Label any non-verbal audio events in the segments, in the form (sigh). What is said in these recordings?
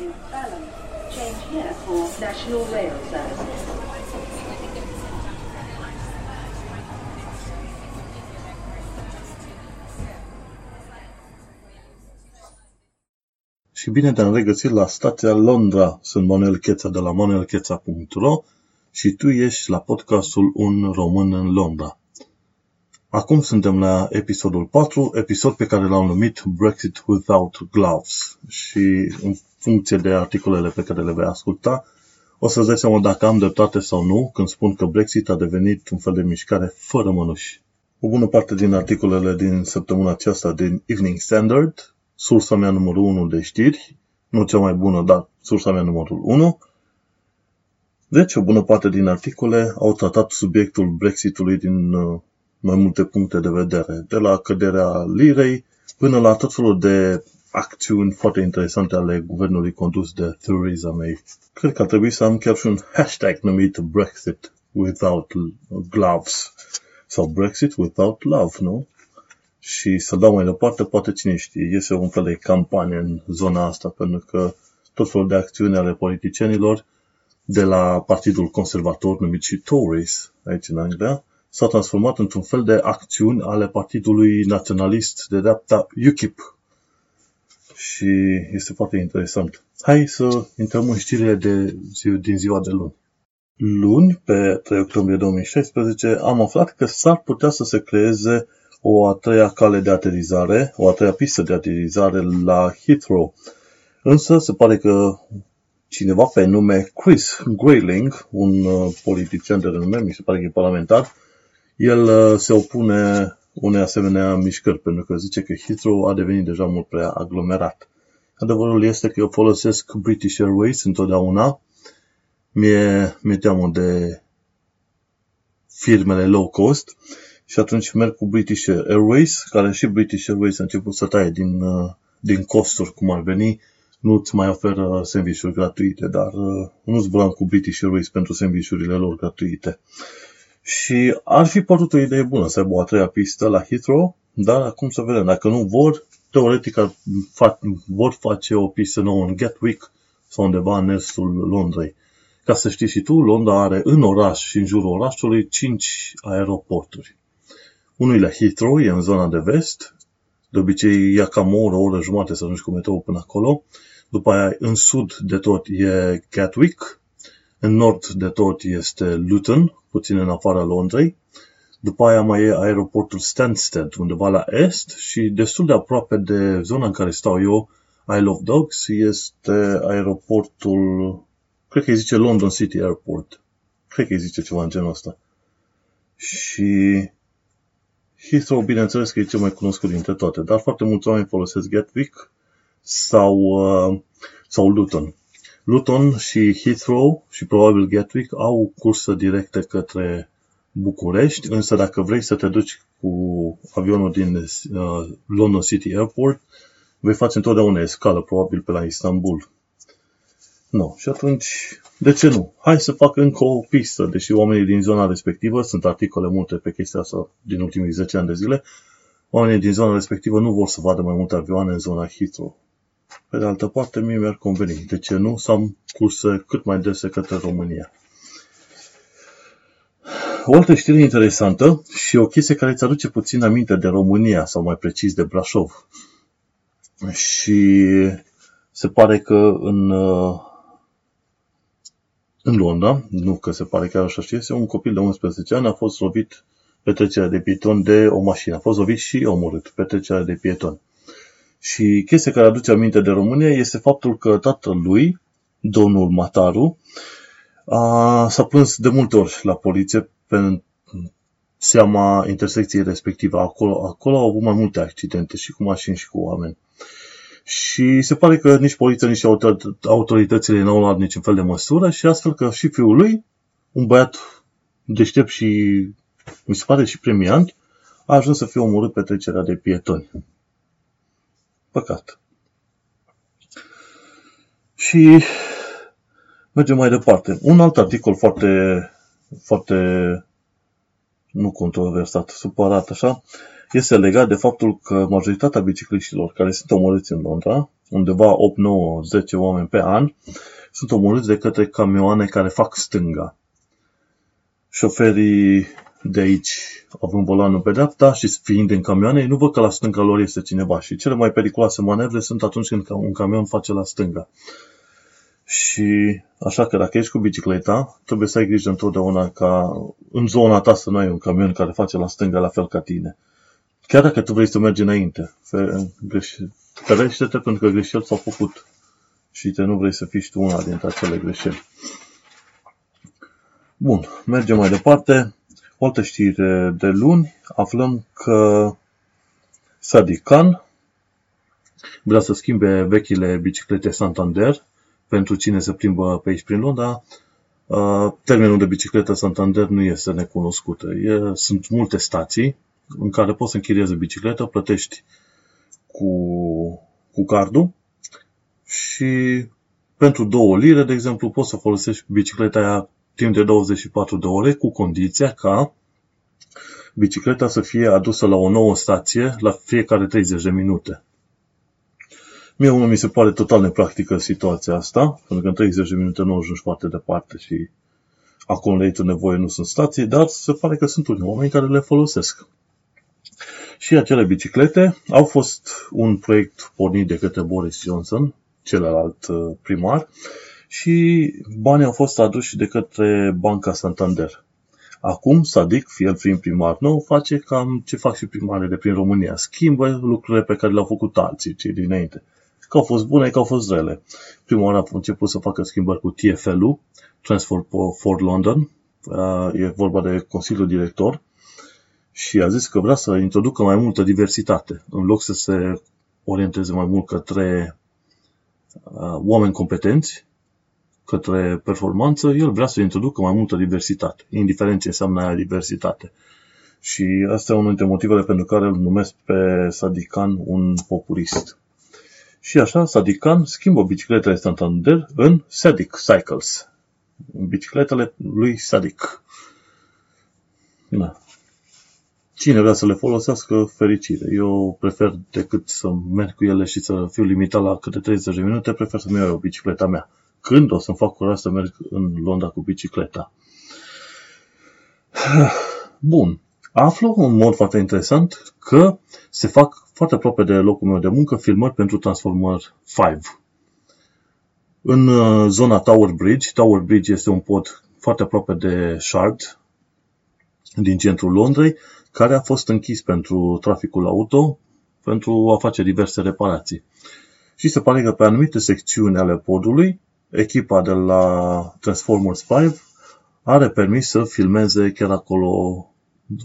is Balham. Change here for National Rail Service. Și bine te-am regăsit la stația Londra. Sunt Manuel Cheța de la manuelcheța.ro și tu ești la podcastul Un Român în Londra. Acum suntem la episodul 4, episod pe care l-am numit Brexit Without Gloves și în funcție de articolele pe care le vei asculta, o să-ți dai seama dacă am dreptate sau nu când spun că Brexit a devenit un fel de mișcare fără mănuși. O bună parte din articolele din săptămâna aceasta din Evening Standard, sursa mea numărul 1 de știri, nu cea mai bună, dar sursa mea numărul 1, deci, o bună parte din articole au tratat subiectul Brexitului din uh, mai multe puncte de vedere, de la căderea lirei până la tot felul de acțiuni foarte interesante ale guvernului condus de Theresa May. Cred că ar trebui să am chiar și un hashtag numit Brexit without gloves sau Brexit without love, nu? Și să dau mai departe, poate cine știe, este un fel de campanie în zona asta, pentru că tot felul de acțiuni ale politicienilor de la Partidul Conservator numit și Tories aici în Anglia, s-au transformat într-un fel de acțiuni ale Partidului Naționalist de dreapta UKIP. Și este foarte interesant. Hai să intrăm în știrile de zi, din ziua de luni. Luni, pe 3 octombrie 2016, am aflat că s-ar putea să se creeze o a treia cale de aterizare, o a treia pistă de aterizare la Heathrow. Însă se pare că cineva pe nume Chris Grayling, un uh, politician de renume, mi se pare că e parlamentar, el uh, se opune unei asemenea mișcări, pentru că zice că Heathrow a devenit deja mult prea aglomerat. Adevărul este că eu folosesc British Airways întotdeauna. Mi-e, mi-e teamă de firmele low cost și atunci merg cu British Airways, care și British Airways a început să taie din, uh, din costuri, cum ar veni, nu-ți mai oferă serviciuri gratuite, dar uh, nu zburam cu British Airways pentru serviciurile lor gratuite. Și ar fi părut o idee bună să aibă o a treia pistă la Heathrow, dar acum să vedem. Dacă nu vor, teoretic ar fa- vor face o pistă nouă în Gatwick sau undeva în estul Londrei. Ca să știi și tu, Londra are în oraș și în jurul orașului 5 aeroporturi. Unul la Heathrow, e în zona de vest, de obicei ia cam o oră, o oră jumate să ajungi cu metrou până acolo. După aia, în sud de tot e Gatwick, în nord de tot este Luton, puțin în afara Londrei. După aia mai e aeroportul Stansted, undeva la est și destul de aproape de zona în care stau eu, Isle of Dogs, este aeroportul, cred că îi zice London City Airport. Cred că îi zice ceva în genul ăsta. Și Heathrow, bineînțeles că e cel mai cunoscut dintre toate, dar foarte mulți oameni folosesc Gatwick sau, uh, sau Luton. Luton și Heathrow și probabil Gatwick au cursă directă către București, însă dacă vrei să te duci cu avionul din uh, London City Airport, vei face întotdeauna escală, probabil pe la Istanbul. Nu. Și atunci, de ce nu? Hai să fac încă o pistă, deși oamenii din zona respectivă, sunt articole multe pe chestia asta din ultimii 10 ani de zile, oamenii din zona respectivă nu vor să vadă mai multe avioane în zona Heathrow. Pe de altă parte, mie mi-ar conveni. De ce nu? Să am curse cât mai dese către România. O altă știre interesantă și o chestie care îți aduce puțin aminte de România, sau mai precis de Brașov. Și se pare că în, în Londra, nu că se pare că așa știe, este un copil de 11 ani a fost lovit pe trecerea de pieton de o mașină. A fost lovit și omorât pe trecerea de pieton. Și chestia care aduce aminte de România este faptul că tatăl lui, domnul Mataru, a, s-a plâns de multe ori la poliție pe seama intersecției respective. Acolo, acolo au avut mai multe accidente și cu mașini și cu oameni. Și se pare că nici poliția, nici autoritățile nu au luat niciun fel de măsură și astfel că și fiul lui, un băiat deștept și mi se pare și premiant, a ajuns să fie omorât pe trecerea de pietoni. Păcat. Și mergem mai departe. Un alt articol foarte, foarte nu controversat, supărat așa, este legat de faptul că majoritatea bicicliștilor care sunt omorâți în Londra undeva 8, 9, 10 oameni pe an, sunt omorâți de către camioane care fac stânga. Șoferii de aici, având volanul pe dreapta și fiind în camioane, nu văd că la stânga lor este cineva. Și cele mai periculoase manevre sunt atunci când un camion face la stânga. Și așa că dacă ești cu bicicleta, trebuie să ai grijă întotdeauna ca în zona ta să nu ai un camion care face la stânga la fel ca tine. Chiar dacă tu vrei să mergi înainte, ferește-te pentru că greșeli s-au făcut și te nu vrei să fii tu una dintre acele greșeli. Bun, mergem mai departe. O altă știre de luni, aflăm că Sadiq Khan vrea să schimbe vechile biciclete Santander pentru cine se plimbă pe aici prin Londra. Termenul de bicicletă Santander nu este necunoscută. E, sunt multe stații în care poți să închiriezi bicicletă, plătești cu, cu cardul și pentru două lire, de exemplu, poți să folosești bicicleta aia timp de 24 de ore cu condiția ca bicicleta să fie adusă la o nouă stație la fiecare 30 de minute. Mie unul mi se pare total nepractică situația asta, pentru că în 30 de minute nu ajungi foarte departe și acolo unde ai nevoie nu sunt stații, dar se pare că sunt unii oameni care le folosesc. Și acele biciclete au fost un proiect pornit de către Boris Johnson, celălalt uh, primar, și banii au fost aduși de către Banca Santander. Acum, Sadic, fie el fiind primar nou, face cam ce fac și primarele prin România. Schimbă lucrurile pe care le-au făcut alții, cei dinainte. Că au fost bune, că au fost rele. Prima oară a început să facă schimbări cu TFL-ul, Transport for London, uh, e vorba de Consiliul Director, și a zis că vrea să introducă mai multă diversitate, în loc să se orienteze mai mult către uh, oameni competenți, către performanță, el vrea să introducă mai multă diversitate, indiferent ce înseamnă aia diversitate. Și asta e unul dintre motivele pentru care îl numesc pe Sadikan un populist. Și așa, Sadikan schimbă bicicletele Santander în Sadic Cycles. Bicicletele lui Sadic. Da. Cine vrea să le folosească, fericire. Eu prefer decât să merg cu ele și să fiu limitat la câte 30 de minute, prefer să-mi iau o bicicleta mea. Când o să-mi fac curaj să merg în Londra cu bicicleta? Bun. Aflu în mod foarte interesant că se fac foarte aproape de locul meu de muncă filmări pentru Transformer 5. În uh, zona Tower Bridge, Tower Bridge este un pod foarte aproape de Shard, din centrul Londrei, care a fost închis pentru traficul auto pentru a face diverse reparații. Și se pare că pe anumite secțiuni ale podului, echipa de la Transformers 5 are permis să filmeze chiar acolo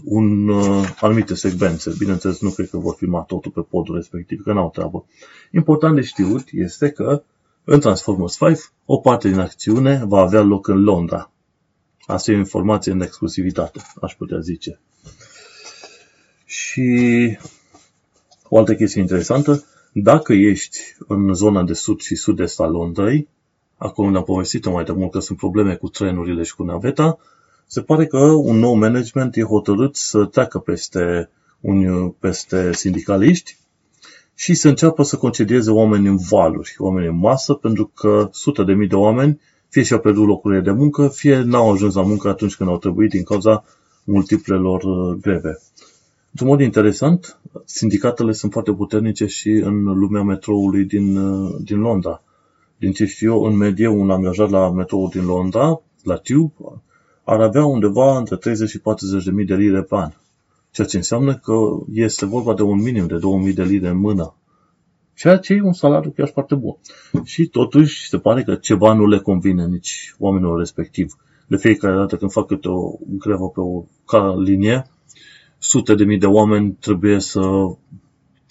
un, uh, anumite secvențe. Bineînțeles, nu cred că vor filma totul pe podul respectiv, că n-au treabă. Important de știut este că în Transformers 5 o parte din acțiune va avea loc în Londra. Asta e o informație în exclusivitate, aș putea zice. Și o altă chestie interesantă, dacă ești în zona de sud și sud-est a Londrei, acolo unde am povestit mai de mult că sunt probleme cu trenurile și cu naveta, se pare că un nou management e hotărât să treacă peste, un, peste sindicaliști și să înceapă să concedieze oameni în valuri, oameni în masă, pentru că sute de mii de oameni fie și-au pierdut locurile de muncă, fie n-au ajuns la muncă atunci când au trebuit din cauza multiplelor uh, greve. Într-un mod interesant, sindicatele sunt foarte puternice și în lumea metroului din, uh, din Londra. Din ce știu eu, în medie, un angajat la metroul din Londra, la Tube, ar avea undeva între 30 și 40 de mii de lire pe an. Ceea ce înseamnă că este vorba de un minim de 2000 de lire în mână. Ceea ce e un salariu chiar foarte bun. Și totuși se pare că ceva nu le convine nici oamenilor respectiv. De fiecare dată când fac câte o grevă pe o ca linie, sute de mii de oameni trebuie să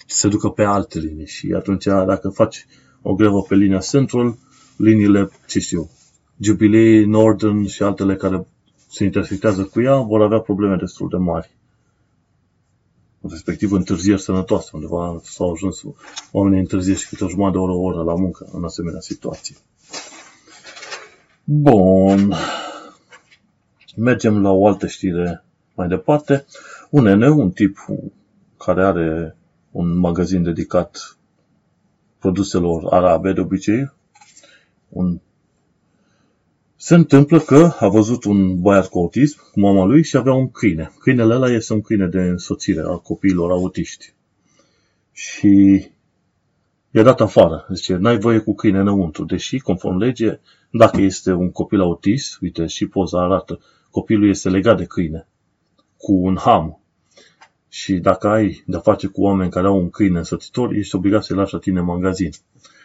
se ducă pe alte linii. Și atunci, dacă faci o grevă pe linia Central, liniile, ce știu, Jubilee, Northern și altele care se intersectează cu ea vor avea probleme destul de mari. Respectiv întârzieri sănătoase, undeva s-au ajuns oamenii întârzieri și câte o jumătate de oră, o oră la muncă în asemenea situații. Bun. Mergem la o altă știre mai departe. Un nene, un tip care are un magazin dedicat produselor arabe de obicei, un se întâmplă că a văzut un băiat cu autism, cu mama lui, și avea un câine. Câinele ăla este un câine de însoțire al copiilor autiști. Și i-a dat afară. Zice, n-ai voie cu câine înăuntru. Deși, conform lege, dacă este un copil autist, uite, și poza arată, copilul este legat de câine, cu un ham. Și dacă ai de-a face cu oameni care au un câine însoțitor, ești obligat să-i lași la tine în magazin.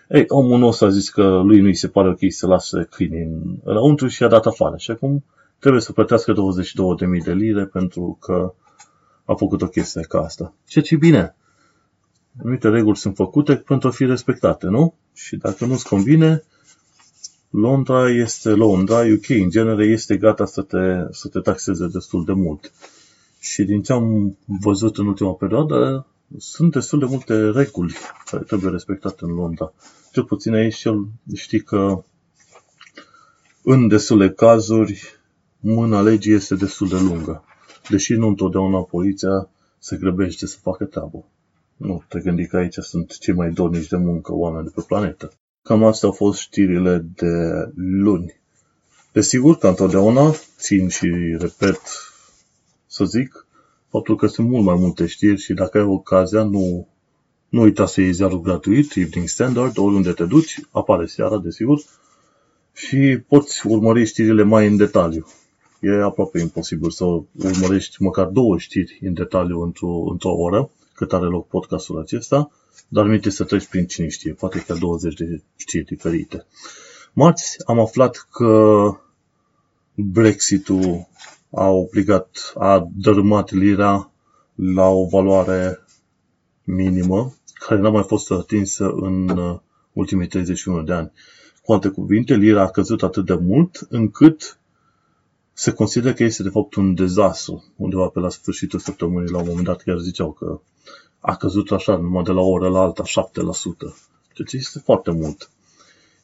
Ei, omul nostru a zis că lui nu-i se pare ok să lase câinii înăuntru și a dat afară. Și acum trebuie să plătească 22.000 de lire pentru că a făcut o chestie ca asta. Ceea ce bine. Anumite reguli sunt făcute pentru a fi respectate, nu? Și dacă nu-ți convine, Londra este Londra, UK în genere este gata să te, să te taxeze destul de mult. Și din ce am văzut în ultima perioadă, sunt destul de multe reguli care trebuie respectate în Londra. Cel puțin aici el știi că în destule cazuri mâna legii este destul de lungă. Deși nu întotdeauna poliția se grăbește să facă treabă. Nu te gândi că aici sunt cei mai dornici de muncă oameni de pe planetă. Cam astea au fost știrile de luni. Desigur că întotdeauna țin și repet să zic faptul că sunt mult mai multe știri și dacă ai ocazia, nu, nu uita să iei ziarul gratuit, Evening Standard, oriunde te duci, apare seara, desigur, și poți urmări știrile mai în detaliu. E aproape imposibil să urmărești măcar două știri în detaliu într-o, într-o oră, cât are loc podcastul acesta, dar minte să treci prin cine știe, poate chiar 20 de știri diferite. Marți am aflat că Brexit-ul a obligat, a dărâmat lira la o valoare minimă, care n-a mai fost atinsă în uh, ultimii 31 de ani. Cu alte cuvinte, lira a căzut atât de mult încât se consideră că este de fapt un dezastru. Undeva pe la sfârșitul săptămânii, la un moment dat, chiar ziceau că a căzut așa, numai de la o oră la alta, 7%. Deci este foarte mult.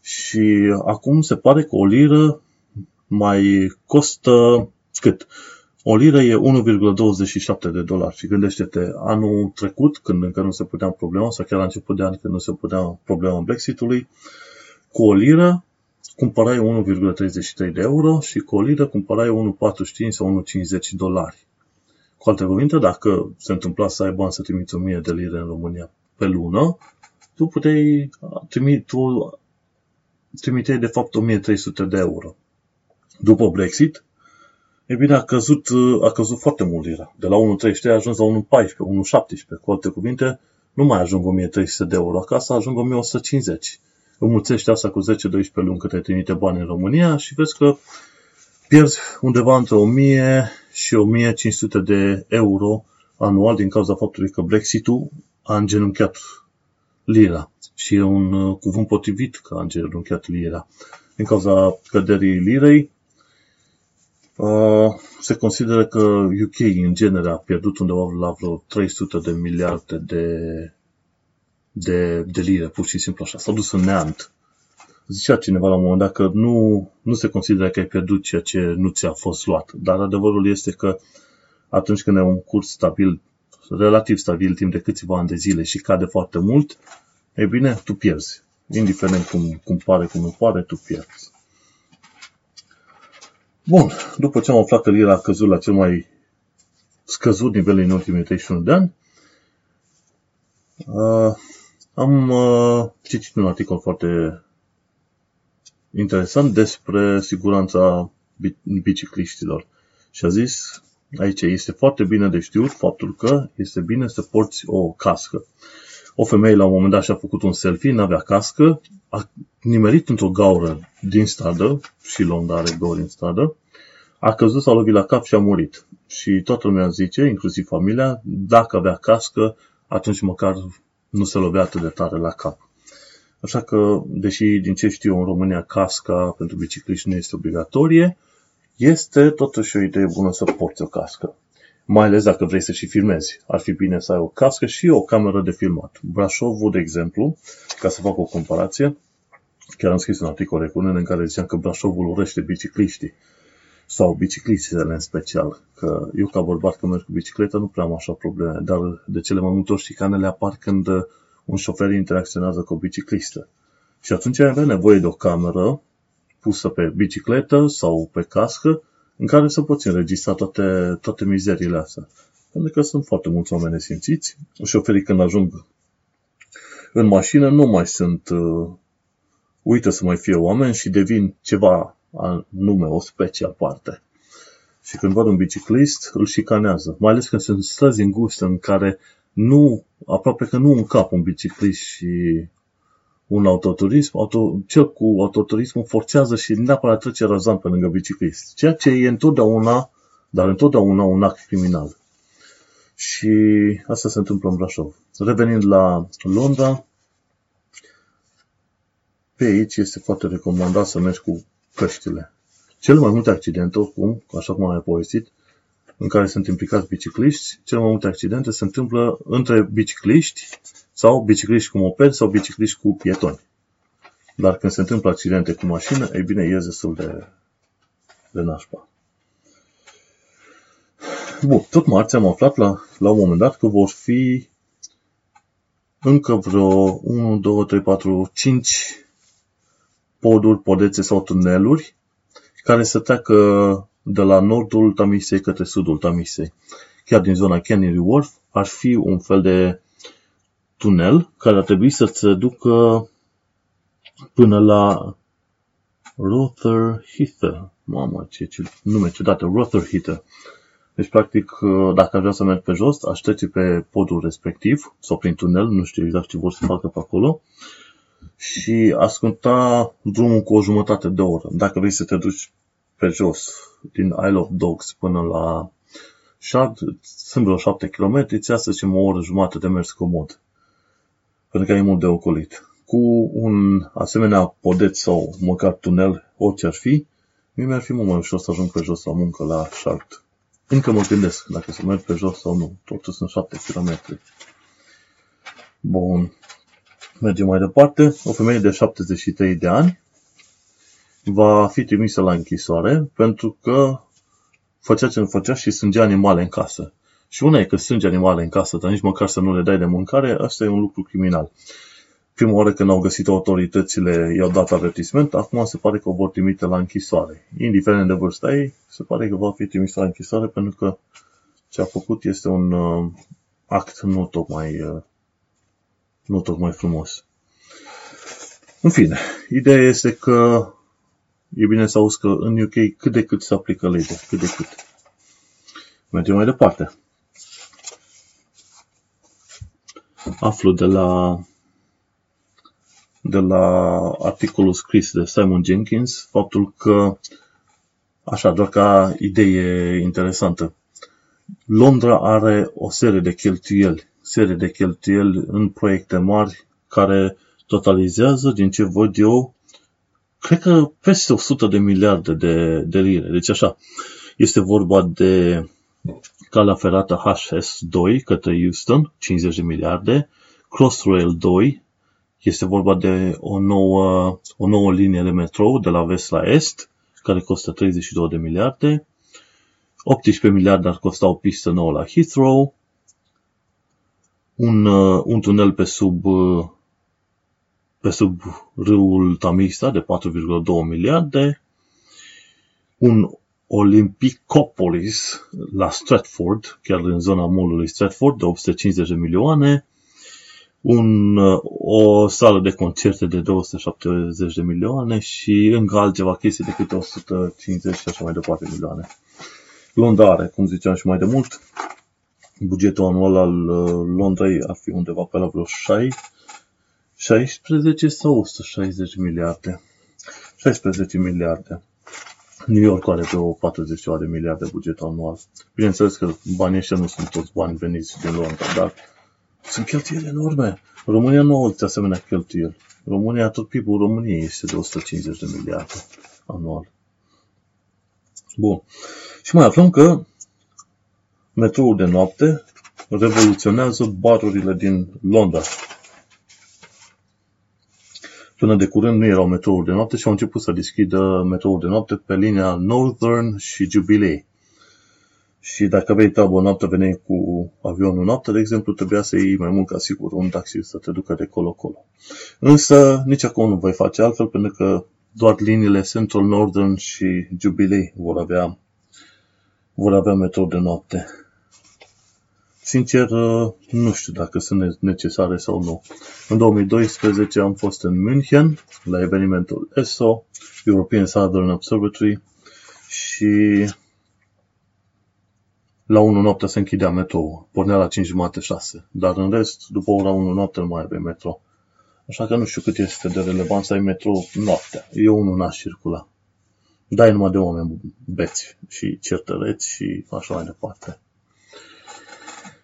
Și acum se pare că o liră mai costă cât? O liră e 1,27 de dolari și gândește-te, anul trecut, când încă nu se putea problema, sau chiar la început de an când nu se putea problema Brexitului, cu o liră cumpărai 1,33 de euro și cu o liră cumpărai 1,45 sau 1,50 dolari. Cu alte cuvinte, dacă se întâmpla să ai bani să trimiți 1000 de lire în România pe lună, tu puteai trimite, tu trimiteai de fapt 1300 de euro. După Brexit, E bine, a căzut, a căzut foarte mult lira. De la 1,33 a ajuns la 1,14, 1,17. Cu alte cuvinte, nu mai ajung 1300 de euro acasă, ajung 1150. Înmulțește asta cu 10-12 luni cât ai trimite bani în România și vezi că pierzi undeva între 1000 și 1500 de euro anual din cauza faptului că Brexit-ul a îngenunchiat lira. Și e un uh, cuvânt potrivit că a îngenunchiat lira. Din cauza căderii lirei, Uh, se consideră că UK în genere a pierdut undeva la vreo 300 de miliarde de, de, de lire, pur și simplu așa. S-a dus în neant. Zicea cineva la un moment dat că nu, nu se consideră că ai pierdut ceea ce nu ți-a fost luat. Dar adevărul este că atunci când ai un curs stabil, relativ stabil timp de câțiva ani de zile și cade foarte mult, e bine, tu pierzi. Indiferent cum, cum pare, cum nu pare, tu pierzi. Bun, după ce am aflat că lira a căzut la cel mai scăzut nivel în ultimii 31 de ani, uh, am uh, citit un articol foarte interesant despre siguranța bicicliștilor. Și a zis, aici este foarte bine de știut faptul că este bine să porți o cască. O femeie la un moment dat și-a făcut un selfie, n-avea cască, a nimerit într-o gaură din stradă, și Londra are gauri în stradă, a căzut, s-a lovit la cap și a murit. Și toată lumea zice, inclusiv familia, dacă avea cască, atunci măcar nu se lovea atât de tare la cap. Așa că, deși din ce știu în România casca pentru bicicliști nu este obligatorie, este totuși o idee bună să porți o cască. Mai ales dacă vrei să și filmezi. Ar fi bine să ai o cască și o cameră de filmat. Brașovul, de exemplu, ca să fac o comparație, chiar am scris un articol recunent în care ziceam că Brașovul urește bicicliștii sau bicicliștele în special. Că eu ca bărbat când merg cu bicicletă nu prea am așa probleme, dar de cele mai multe ori șticanele apar când un șofer interacționează cu o biciclistă. Și atunci ai avea nevoie de o cameră pusă pe bicicletă sau pe cască în care să poți înregistra toate, toate mizeriile astea. Pentru că sunt foarte mulți oameni nesimțiți. Șoferii când ajung în mașină nu mai sunt, uh, uită să mai fie oameni și devin ceva nume, o specie aparte. Și când văd un biciclist, îl șicanează. Mai ales când sunt străzi înguste în care nu, aproape că nu încap un biciclist și un autoturism, auto, cel cu autoturismul forțează și neapărat trece răzan pe lângă biciclist. Ceea ce e întotdeauna, dar întotdeauna un act criminal. Și asta se întâmplă în Brașov. Revenind la Londra, pe aici este foarte recomandat să mergi cu căștile. Cele mai multe accidente, oricum, așa cum am mai povestit, în care sunt implicați bicicliști, cele mai multe accidente se întâmplă între bicicliști sau bicicliști cu moped sau bicicliști cu pietoni. Dar când se întâmplă accidente cu mașină, ei bine, e destul de, de nașpa. Bun, tot marți am aflat la, la un moment dat că vor fi încă vreo 1, 2, 3, 4, 5 poduri, podețe sau tuneluri care să treacă de la nordul Tamisei către sudul Tamisei. Chiar din zona Canary Wharf ar fi un fel de tunel care ar trebui să se ducă până la Rotherhithe. Mamă, ce, ce nume ciudate, Rotherhithe. Deci, practic, dacă aș vrea să merg pe jos, aș trece pe podul respectiv sau prin tunel, nu știu exact ce vor să facă pe acolo, și asculta drumul cu o jumătate de oră. Dacă vrei să te duci pe jos, din Isle of Dogs până la Shard, sunt vreo 7 km, ți să zicem o oră jumătate de mers comod. Pentru că e mult de ocolit. Cu un asemenea podeț sau măcar tunel, orice ar fi, mie mi-ar fi mult mai ușor să ajung pe jos la muncă la Shard. Încă mă gândesc dacă să merg pe jos sau nu. Totuși sunt 7 km. Bun. Mergem mai departe. O femeie de 73 de ani va fi trimisă la închisoare pentru că făcea ce nu făcea și sângea animale în casă. Și una e că sânge animale în casă, dar nici măcar să nu le dai de mâncare, asta e un lucru criminal. Prima oară când au găsit autoritățile, i-au dat avertisment, acum se pare că o vor trimite la închisoare. Indiferent de vârsta ei, se pare că va fi trimisă la închisoare pentru că ce a făcut este un uh, act nu tocmai, uh, nu tocmai frumos. În fine, ideea este că e bine să auzi că în UK cât de cât se aplică legea, cât de cât. Mergem mai departe. Aflu de la de la articolul scris de Simon Jenkins faptul că, așa, doar ca idee interesantă, Londra are o serie de cheltuieli, serie de cheltuieli în proiecte mari care totalizează, din ce văd eu, cred că peste 100 de miliarde de, de lire. Deci așa, este vorba de calea ferată HS2 către Houston, 50 de miliarde, Crossrail 2, este vorba de o nouă, o nouă linie de metrou de la vest la est, care costă 32 de miliarde, 18 miliarde ar costa o pistă nouă la Heathrow, un, un tunel pe sub pe sub râul Tamisa de 4,2 miliarde, un Olympicopolis la Stratford, chiar în zona mallului Stratford, de 850 de milioane, un, o sală de concerte de 270 de milioane și încă altceva chestii de câte 150 și așa mai departe milioane. Londra are, cum ziceam și mai de mult, bugetul anual al uh, Londrei ar fi undeva pe la vreo 6, 16 sau 160 miliarde. 16 miliarde. New York are pe o 40 de miliarde buget anual. Bineînțeles că banii ăștia nu sunt toți bani veniți din Londra, dar sunt cheltuieli enorme. România nu au asemenea cheltuieli. România, tot PIB-ul României este de 150 de miliarde anual. Bun. Și mai aflăm că metroul de noapte revoluționează barurile din Londra. Până de curând nu erau metrouri de noapte și au început să deschidă metrouri de noapte pe linia Northern și Jubilee. Și dacă aveai treabă noapte, veneai cu avionul noapte, de exemplu, trebuia să iei mai mult ca sigur un taxi să te ducă de colo-colo. Însă, nici acum nu voi face altfel, pentru că doar liniile Central Northern și Jubilee vor avea, vor avea metrou de noapte. Sincer, nu știu dacă sunt necesare sau nu. În 2012 am fost în München la evenimentul ESO, European Southern Observatory, și la 1 noapte se închidea metrou. Pornea la 5 jumate 6. Dar în rest, după ora 1 noapte nu mai aveai metrou. Așa că nu știu cât este de relevant să ai metrou noaptea. Eu unul n-aș circula. Dai numai de oameni beți și certăreți și așa mai departe.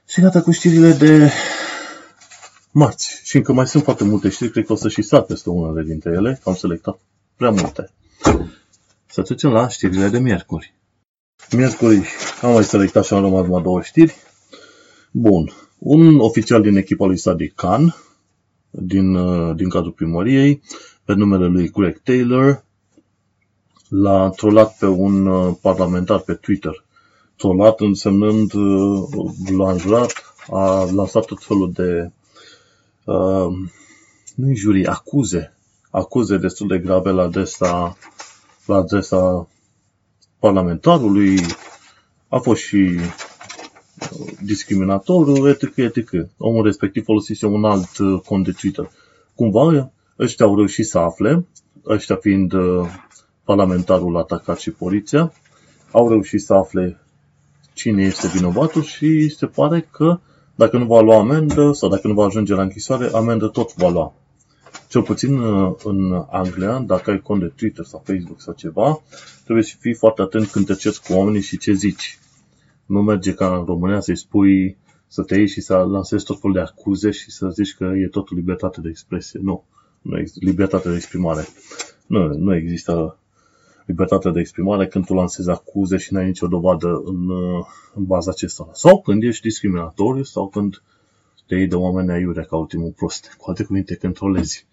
Și gata cu știrile de marți. Și încă mai sunt foarte multe știri, cred că o să și sar peste unele dintre ele, că am selectat prea multe. Să trecem la știrile de miercuri. Miercuri am mai selectat și am rămas numai două știri. Bun. Un oficial din echipa lui Sadiq Khan, din, uh, din cadrul primăriei, pe numele lui Greg Taylor, l-a trolat pe un uh, parlamentar pe Twitter. Trolat însemnând, uh, l-a înjurat, a lansat tot felul de, uh, nu jurii, acuze, acuze destul de grave la adresa, la adresa parlamentarului, a fost și discriminator, etc., etc. Omul respectiv folosise un alt uh, cont de Twitter. Cumva, ăștia au reușit să afle, ăștia fiind uh, parlamentarul atacat și poliția, au reușit să afle cine este vinovatul și se pare că dacă nu va lua amendă sau dacă nu va ajunge la închisoare, amendă tot va lua. Cel puțin uh, în Anglia, dacă ai cont de Twitter sau Facebook sau ceva, trebuie să fii foarte atent când te ceri cu oamenii și ce zici. Nu merge ca în România să-i spui să te iei și să lansezi tot felul de acuze și să zici că e totul libertate de expresie. Nu. Nu există libertate de exprimare. Nu, nu există libertate de exprimare când tu lansezi acuze și n-ai nicio dovadă în, în baza acestora. Sau când ești discriminatoriu sau când te iei de oameni aiurea ca ultimul prost. Cu alte cuvinte, când trolezi.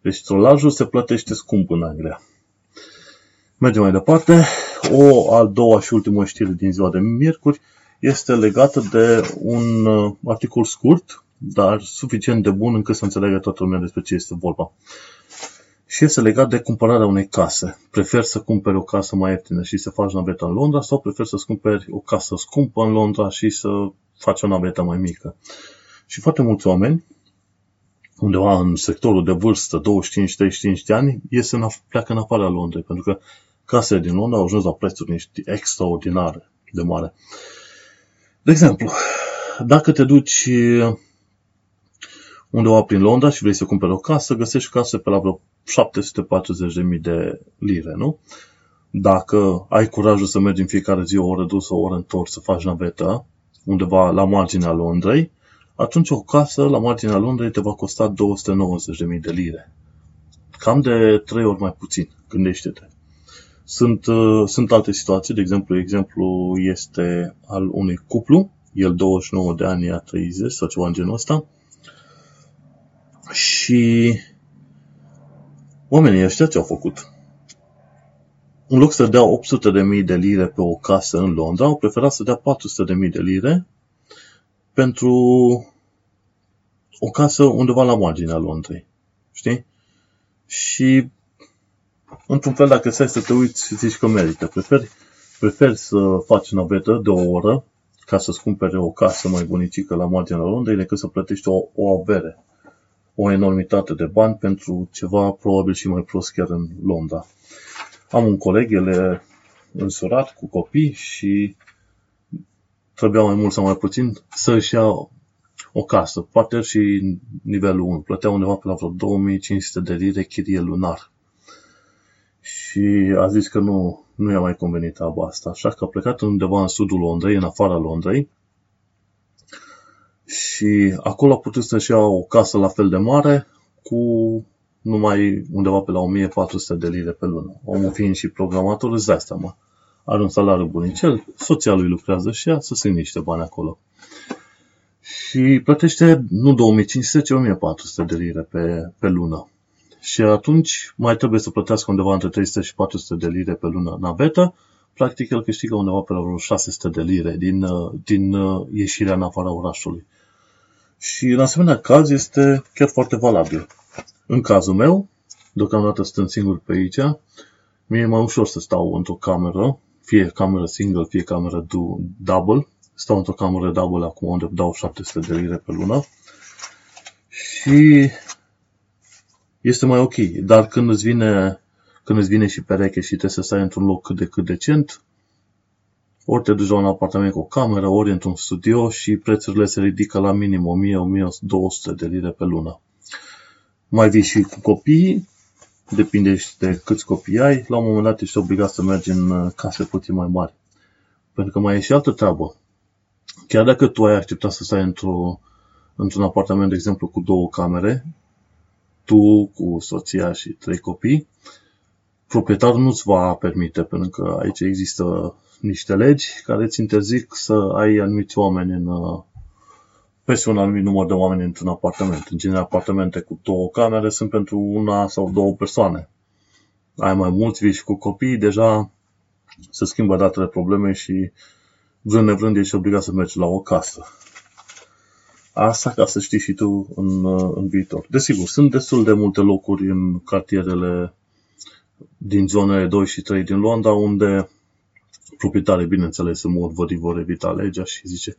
Deci trolajul se plătește scump în Anglia. Mergem mai departe. O a doua și ultimă știre din ziua de miercuri este legată de un uh, articol scurt, dar suficient de bun încât să înțeleagă toată lumea despre ce este vorba. Și este legat de cumpărarea unei case. Prefer să cumperi o casă mai ieftină și să faci naveta în Londra sau prefer să cumperi o casă scumpă în Londra și să faci o navetă mai mică. Și foarte mulți oameni, undeva în sectorul de vârstă, 25-35 de ani, ies în, pleacă în afara Londrei, pentru că casele din Londra au ajuns la prețuri extraordinare de mare. De exemplu, dacă te duci undeva prin Londra și vrei să cumperi o casă, găsești case pe la vreo 740.000 de lire, nu? Dacă ai curajul să mergi în fiecare zi o oră dus, o oră întors, să faci navetă undeva la marginea Londrei, atunci o casă la marginea Londrei te va costa 290.000 de lire. Cam de trei ori mai puțin, gândește-te. Sunt, uh, sunt alte situații, de exemplu, exemplu este al unui cuplu, el 29 de ani, ea 30 sau ceva în genul ăsta, și oamenii ăștia ce au făcut? În loc să dea 800 de mii de lire pe o casă în Londra, au preferat să dea 400 de mii de lire pentru o casă undeva la marginea Londrei. Știi? Și într-un fel, dacă stai să te uiți, zici că merită. Preferi, preferi să faci navetă de o oră ca să-ți cumpere o casă mai bunicică la marginea Londrei decât să plătești o, o avere, o enormitate de bani pentru ceva probabil și mai prost chiar în Londra. Am un coleg, el e însurat cu copii și trebuia mai mult sau mai puțin să-și ia o casă, poate și nivelul 1. Plătea undeva pe la vreo 2500 de lire chirie lunar. Și a zis că nu, nu i-a mai convenit aba asta, așa că a plecat undeva în sudul Londrei, în afara Londrei, și acolo a putut să-și ia o casă la fel de mare cu numai undeva pe la 1400 de lire pe lună. Omul fiind și programator, îți dai seama. Are un salariu bunicel, soția lui lucrează și ea să se niște bani acolo. Și plătește nu 2500, ci 1400 de lire pe, pe lună. Și atunci mai trebuie să plătească undeva între 300 și 400 de lire pe lună navetă, practic el câștigă undeva pe la vreo 600 de lire din, uh, din uh, ieșirea în afara orașului. Și în asemenea caz este chiar foarte valabil. În cazul meu, deocamdată stând singur pe aici, mie e mai ușor să stau într-o cameră, fie cameră single, fie cameră double. Stau într-o cameră double acum unde dau 700 de lire pe lună. Și este mai ok. Dar când îți vine, când îți vine și pereche și trebuie să stai într-un loc cât de cât decent, ori te duci la un apartament cu o cameră, ori într-un studio și prețurile se ridică la minim 1000-1200 de lire pe lună. Mai vii și cu copii, depinde de câți copii ai, la un moment dat ești obligat să mergi în uh, case puțin mai mari. Pentru că mai e și altă treabă. Chiar dacă tu ai acceptat să stai într-o, într-un apartament, de exemplu, cu două camere, tu cu soția și trei copii, proprietarul nu-ți va permite, pentru că aici există niște legi care îți interzic să ai anumiți oameni în, uh, peste un anumit număr de oameni într-un apartament. În general, apartamente cu două camere sunt pentru una sau două persoane. Ai mai mulți vii și cu copii, deja se schimbă datele probleme și vrând nevrând ești obligat să mergi la o casă. Asta ca să știi și tu în, în viitor. Desigur, sunt destul de multe locuri în cartierele din zonele 2 și 3 din Londra unde proprietarii, bineînțeles, în mod vădit vor evita legea și zice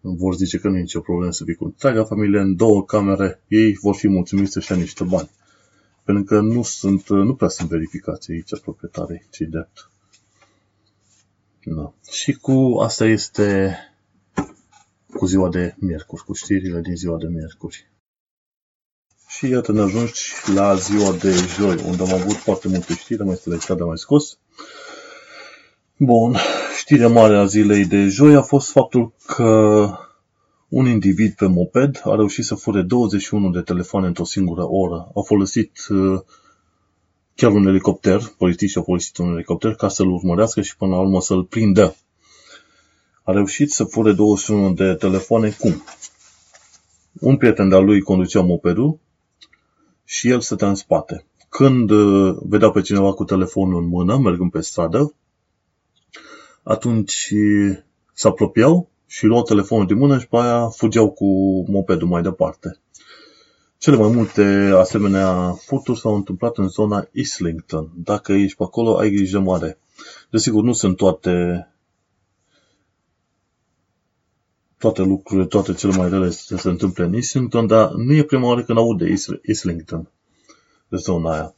vor zice că nu e nicio problemă să fii cu întreaga familie în două camere, ei vor fi mulțumiți să-și ia niște bani. Pentru că nu, sunt, nu prea sunt verificații aici proprietarii, ci drept. Da. Și cu asta este cu ziua de miercuri, cu știrile din ziua de miercuri. Și iată ne ajungi la ziua de joi, unde am avut foarte multe știri, mai este de mai scos. Bun, știrea mare a zilei de joi a fost faptul că un individ pe moped a reușit să fure 21 de telefoane într-o singură oră. A folosit uh, chiar un elicopter, polițiștii au folosit un elicopter ca să-l urmărească și până la urmă să-l prindă. A reușit să fure 21 de telefoane cum? Un prieten de-al lui conducea mopedul și el stătea în spate. Când uh, vedea pe cineva cu telefonul în mână, mergând pe stradă, atunci se apropiau și luau telefonul din mână și pe aia fugeau cu mopedul mai departe. Cele mai multe asemenea furturi s-au întâmplat în zona Islington. Dacă ești pe acolo, ai grijă mare. Desigur, nu sunt toate toate lucrurile, toate cele mai rele să se întâmple în Islington, dar nu e prima oară când aud de Islington, de zona aia.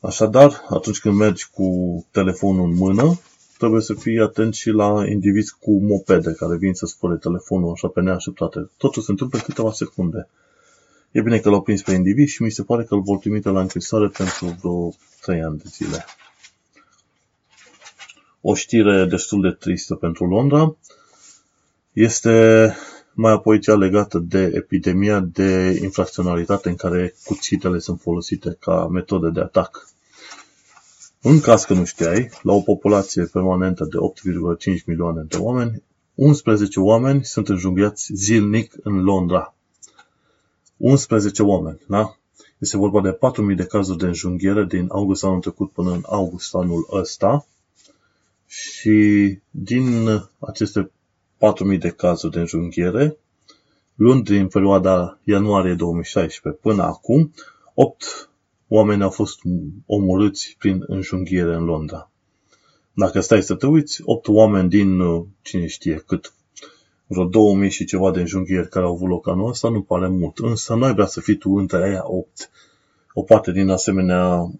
Așadar, atunci când mergi cu telefonul în mână, trebuie să fii atent și la indivizi cu mopede care vin să spune telefonul așa pe neașteptate. Totul se întâmplă în câteva secunde. E bine că l-au prins pe indivizi și mi se pare că îl vor trimite la închisoare pentru vreo 3 ani de zile. O știre destul de tristă pentru Londra este mai apoi cea legată de epidemia de infracționalitate în care cuțitele sunt folosite ca metode de atac. În caz că nu știai, la o populație permanentă de 8,5 milioane de oameni, 11 oameni sunt înjunghiați zilnic în Londra. 11 oameni, da? Este vorba de 4.000 de cazuri de înjunghiere din august anul trecut până în august anul ăsta și din aceste 4.000 de cazuri de înjunghiere, luând din perioada ianuarie 2016 până acum, 8 oameni au fost omorâți prin înjunghiere în Londra. Dacă stai să te uiți, 8 oameni din uh, cine știe cât, vreo 2000 și ceva de înjunghieri care au avut loc anul ăsta, nu pare mult. Însă nu ai vrea să fii tu între aia 8. O parte din asemenea,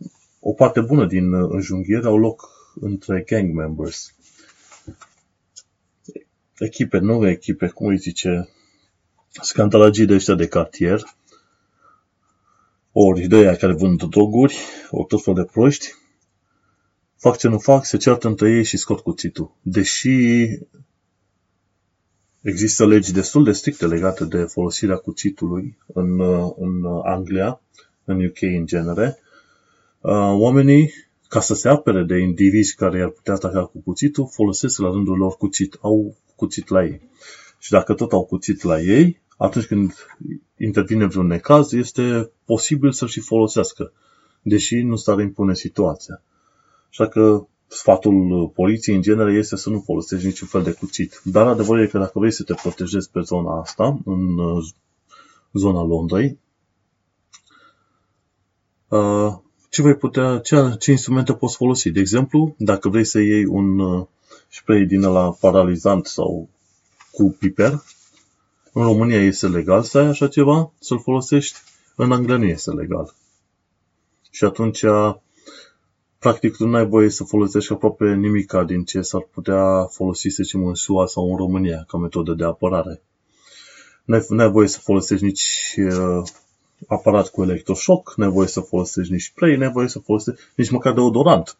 o parte bună din uh, înjunghieri au loc între gang members. Echipe, nu echipe, cum îi zice, scandalagii de ăștia de cartier, ori de aia care vând droguri, ori tot fel de proști, fac ce nu fac, se ceartă între ei și scot cuțitul. Deși există legi destul de stricte legate de folosirea cuțitului în, în Anglia, în UK în genere, oamenii, ca să se apere de indivizi care i-ar putea ataca cu cuțitul, folosesc la rândul lor cuțit, au cuțit la ei. Și dacă tot au cuțit la ei, atunci când intervine vreun necaz, este posibil să și folosească, deși nu s-ar impune situația. Așa că sfatul poliției în genere este să nu folosești niciun fel de cuțit. Dar adevărul e că dacă vrei să te protejezi pe zona asta, în uh, zona Londrei, uh, ce vei putea, ce, ce instrumente poți folosi. De exemplu, dacă vrei să iei un uh, spray din la paralizant sau cu piper, în România este legal să ai așa ceva, să-l folosești, în Anglia nu este legal. Și atunci practic tu nu ai voie să folosești aproape nimica din ce s-ar putea folosi, să zicem, în SUA sau în România ca metodă de apărare. Nu ai voie să folosești nici uh, aparat cu electroshock, nu ai voie să folosești nici spray, nu ai voie să folosești nici măcar deodorant.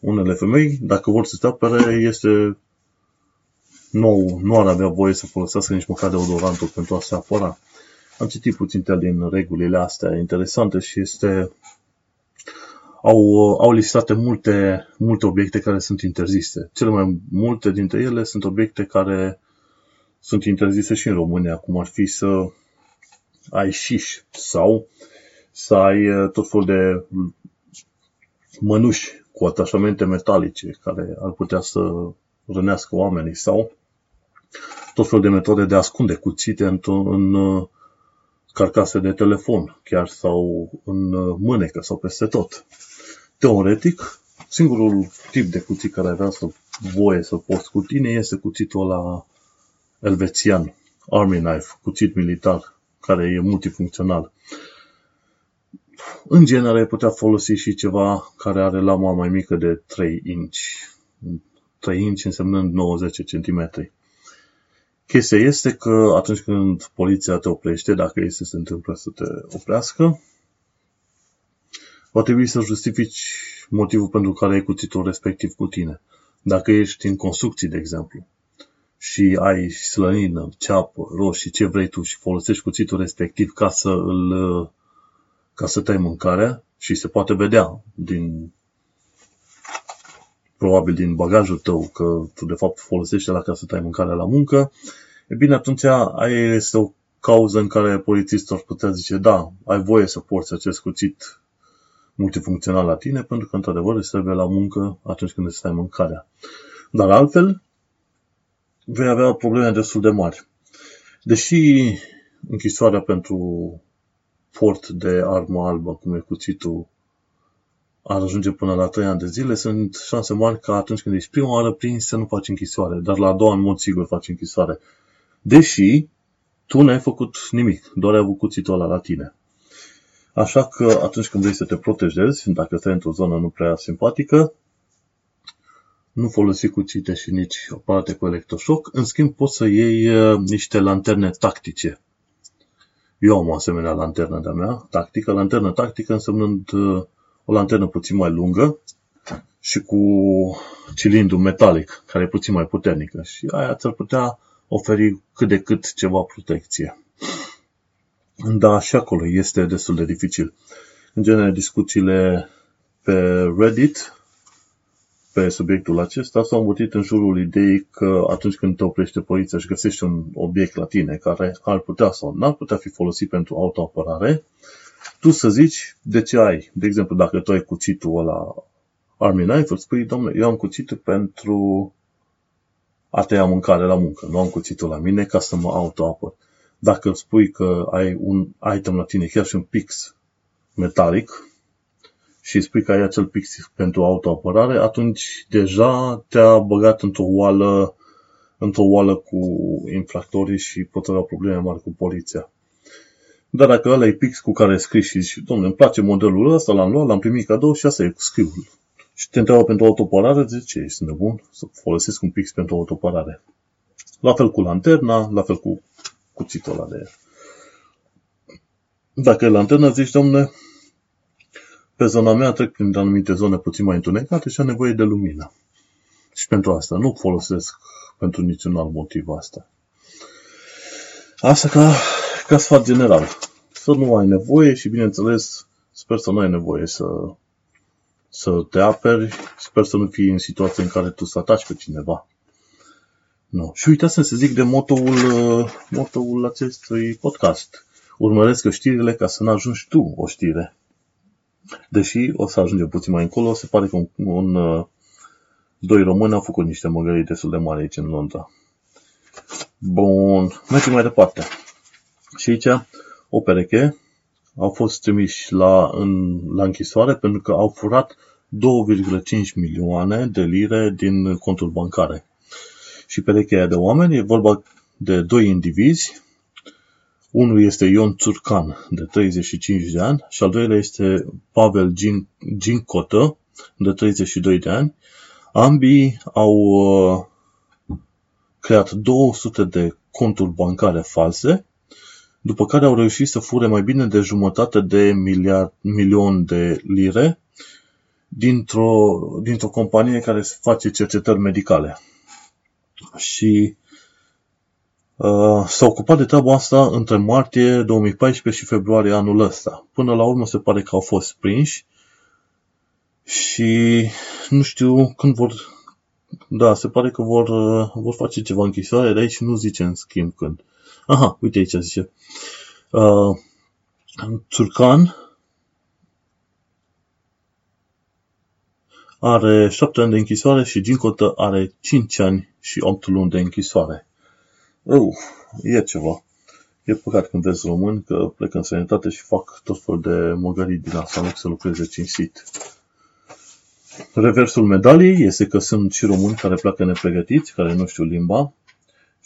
Unele femei, dacă vor să te apere, este nou, nu ar avea voie să folosească nici măcar deodorantul pentru a se apăra. Am citit puțin din regulile astea interesante și este au, au listate multe, multe obiecte care sunt interzise. Cele mai multe dintre ele sunt obiecte care sunt interzise și în România, cum ar fi să ai șiș sau să ai uh, tot felul de mănuși cu atașamente metalice care ar putea să rănească oamenii sau tot felul de metode de a ascunde cuțite în, în uh, carcase de telefon, chiar sau în uh, mânecă sau peste tot. Teoretic, singurul tip de cuțit care avea să voie să poți cu tine este cuțitul la elvețian, army knife, cuțit militar, care e multifuncțional. În genere ai putea folosi și ceva care are lama mai mică de 3 inch. 3 inch însemnând 90 cm. Chestia este că atunci când poliția te oprește, dacă este să se întâmplă să te oprească, va trebui să justifici motivul pentru care ai cuțitul respectiv cu tine. Dacă ești în construcții, de exemplu, și ai slănină, ceapă, roșii, ce vrei tu și folosești cuțitul respectiv ca să îl ca să tai mâncarea și se poate vedea din probabil din bagajul tău că tu de fapt folosești la ca să tai mâncarea la muncă, e bine atunci aia este o cauză în care polițistul ar putea zice da, ai voie să porți acest cuțit multifuncțional la tine, pentru că, într-adevăr, îți trebuie la muncă atunci când îți stai mâncarea. Dar altfel, vei avea probleme destul de mari. Deși închisoarea pentru port de armă albă, cum e cuțitul, ar ajunge până la 3 ani de zile, sunt șanse mari ca atunci când ești prima oară prins să nu faci închisoare, dar la a doua în mod sigur faci închisoare. Deși tu n-ai făcut nimic, doar ai avut cuțitul ăla la tine. Așa că atunci când vrei să te protejezi, dacă stai într-o zonă nu prea simpatică, nu folosi cuțite și nici aparate cu electroșoc, în schimb poți să iei uh, niște lanterne tactice. Eu am o asemenea lanternă de-a mea, tactică, lanternă tactică însemnând uh, o lanternă puțin mai lungă și cu cilindru metalic, care e puțin mai puternică și aia ți-ar putea oferi cât de cât ceva protecție. Da, și acolo este destul de dificil. În genere, discuțiile pe Reddit pe subiectul acesta s-au învățit în jurul ideii că atunci când te oprește poliția și găsești un obiect la tine care ar putea sau n-ar putea fi folosit pentru autoapărare, tu să zici de ce ai. De exemplu, dacă tu ai cuțitul ăla Army Knife, îți spui, domnule, eu am cuțitul pentru a te ia mâncare la muncă. Nu am cuțitul la mine ca să mă autoapăr. Dacă îți spui că ai un item la tine, chiar și un pix metalic, și spui că ai acel pix pentru autoapărare, atunci deja te-a băgat într-o oală, într-o oală cu infractorii și poți avea probleme mari cu poliția. Dar dacă ăla e pix cu care scrii și zici, domnule, îmi place modelul ăsta, l-am luat, l-am primit cadou și asta e scriul. Și te întreabă pentru autoparare, zice, ești nebun să folosesc un pix pentru autoparare. La fel cu lanterna, la fel cu cuțitul ăla de Dacă e lanterna, zici, domnule, pe zona mea trec prin anumite zone puțin mai întunecate și am nevoie de lumină. Și pentru asta nu folosesc pentru niciun alt motiv asta. Asta ca, ca sfat general. Să nu ai nevoie și, bineînțeles, sper să nu ai nevoie să, să te aperi. Sper să nu fii în situație în care tu să ataci pe cineva. Nu. Și uitați să zic de motoul, motoul acestui podcast. Urmăresc știrile ca să nu ajungi tu o știre. Deși o să ajungem puțin mai încolo, se pare că un, un uh, doi români au făcut niște măgării destul de mari aici în Londra. Bun, mergem mai departe. Și aici o pereche au fost trimiși la, în, la închisoare pentru că au furat 2,5 milioane de lire din conturi bancare. Și perechea de oameni e vorba de doi indivizi. Unul este Ion Țurcan, de 35 de ani, și al doilea este Pavel Gin, Gincotă, de 32 de ani. Ambii au uh, creat 200 de conturi bancare false, după care au reușit să fure mai bine de jumătate de miliard, milion de lire dintr-o, dintr-o companie care face cercetări medicale. Și uh, s-a ocupat de treaba asta între martie 2014 și februarie anul ăsta. Până la urmă se pare că au fost prinși și nu știu când vor... Da, se pare că vor, uh, vor face ceva închisoare de aici, nu zice în schimb când. Aha, uite aici zice. Uh, Turcan are 7 ani de închisoare și Gincotă are 5 ani și 8 luni de închisoare. Uh, e ceva. E păcat când vezi români că plecă în sănătate și fac tot fel de măgării din asta, nu să lucreze cinstit. Reversul medaliei este că sunt și români care pleacă nepregătiți, care nu știu limba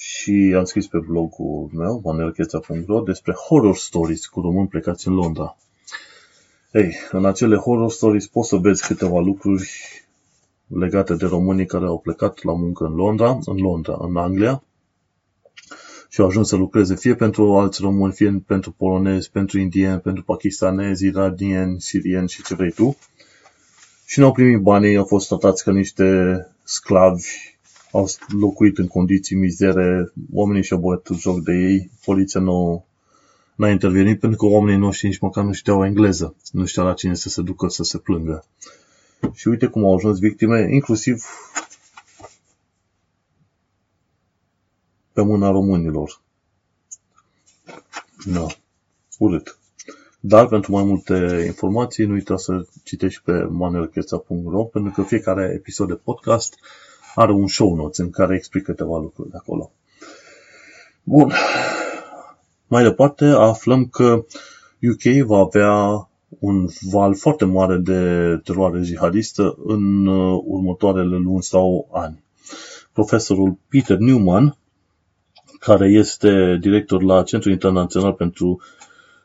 și am scris pe blogul meu, manelcheța.ro, despre horror stories cu români plecați în Londra. Ei, în acele horror stories poți să vezi câteva lucruri legate de românii care au plecat la muncă în Londra, în Londra, în Anglia, și au ajuns să lucreze fie pentru alți români, fie pentru polonezi, pentru indieni, pentru pakistanezi, iranieni, sirieni și ce vrei tu. Și n-au primit banii, au fost tratați ca niște sclavi, au locuit în condiții mizere, oamenii și-au băut joc de ei, poliția nu n-a intervenit pentru că oamenii noștri nici măcar nu știau engleză, nu știau la cine să se ducă să se plângă. Și uite cum au ajuns victime, inclusiv pe mâna românilor. Da, urât. Dar pentru mai multe informații, nu uita să citești pe manuelcheța.ro pentru că fiecare episod de podcast are un show notes în care explică câteva lucruri de acolo. Bun. Mai departe, aflăm că UK va avea un val foarte mare de teroare jihadistă în uh, următoarele luni sau ani. Profesorul Peter Newman, care este director la Centrul Internațional pentru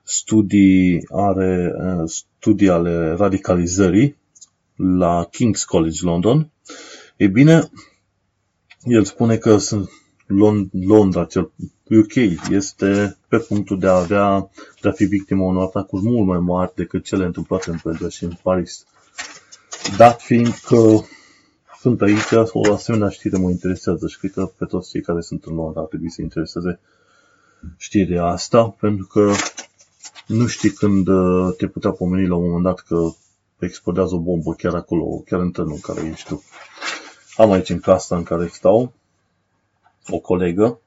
Studii, are, uh, studii ale radicalizării la King's College London, e bine, el spune că sunt Londra, cel UK, este pe punctul de a avea, de a fi victima unor atacuri mult mai mari decât cele întâmplate în Belgia și în Paris. Dat fiind că sunt aici, o asemenea știre mă interesează și cred că pe toți cei care sunt în Londra ar trebui să intereseze știrea asta, pentru că nu știi când uh, te putea pomeni la un moment dat că explodează o bombă chiar acolo, chiar în trenul în care ești tu. Am aici în casa în care stau o colegă,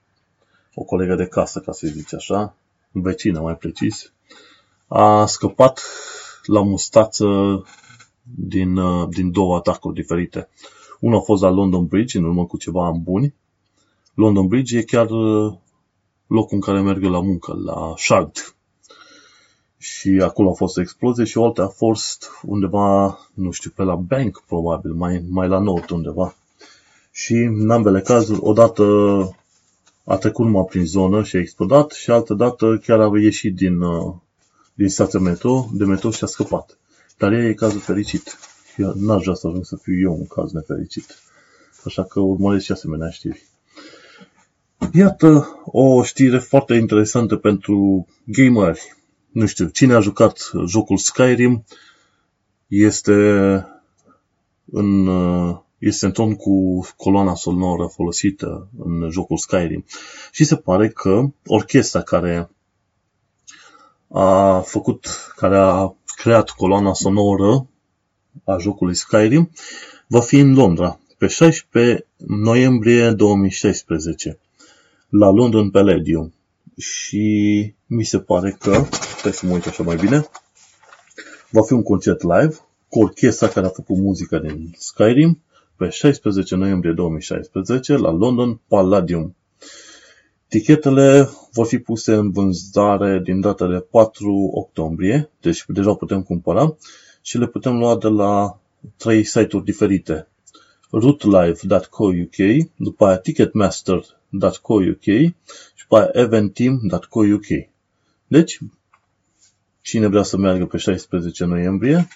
o colegă de casă, ca să zice așa, vecină mai precis, a scăpat la mustață din, uh, din două atacuri diferite. Unul a fost la London Bridge, în urmă cu ceva ani buni. London Bridge e chiar uh, locul în care merg la muncă, la Shard. Și acolo a fost o explozie și o altă a fost undeva, nu știu, pe la Bank, probabil, mai, mai la nord undeva și în ambele cazuri, odată a trecut numai prin zonă și a explodat și altă dată chiar a ieșit din, uh, din stația metro, de metro și a scăpat. Dar ea e cazul fericit. Eu n-aș vrea să ajung să fiu eu un caz nefericit. Așa că urmăresc și asemenea știri. Iată o știre foarte interesantă pentru gameri. Nu știu, cine a jucat jocul Skyrim este în uh, este în ton cu coloana sonoră folosită în jocul Skyrim. Și se pare că orchestra care a făcut, care a creat coloana sonoră a jocului Skyrim va fi în Londra pe 16 noiembrie 2016 la London Palladium. Și mi se pare că, stai să mă uit așa mai bine, va fi un concert live cu orchestra care a făcut muzica din Skyrim pe 16 noiembrie 2016 la London Palladium. Tichetele vor fi puse în vânzare din data de 4 octombrie, deci deja putem cumpăra și le putem lua de la trei site-uri diferite. rootlife.co.uk, după aia ticketmaster.co.uk și după aia eventeam.co.uk. Deci, cine vrea să meargă pe 16 noiembrie,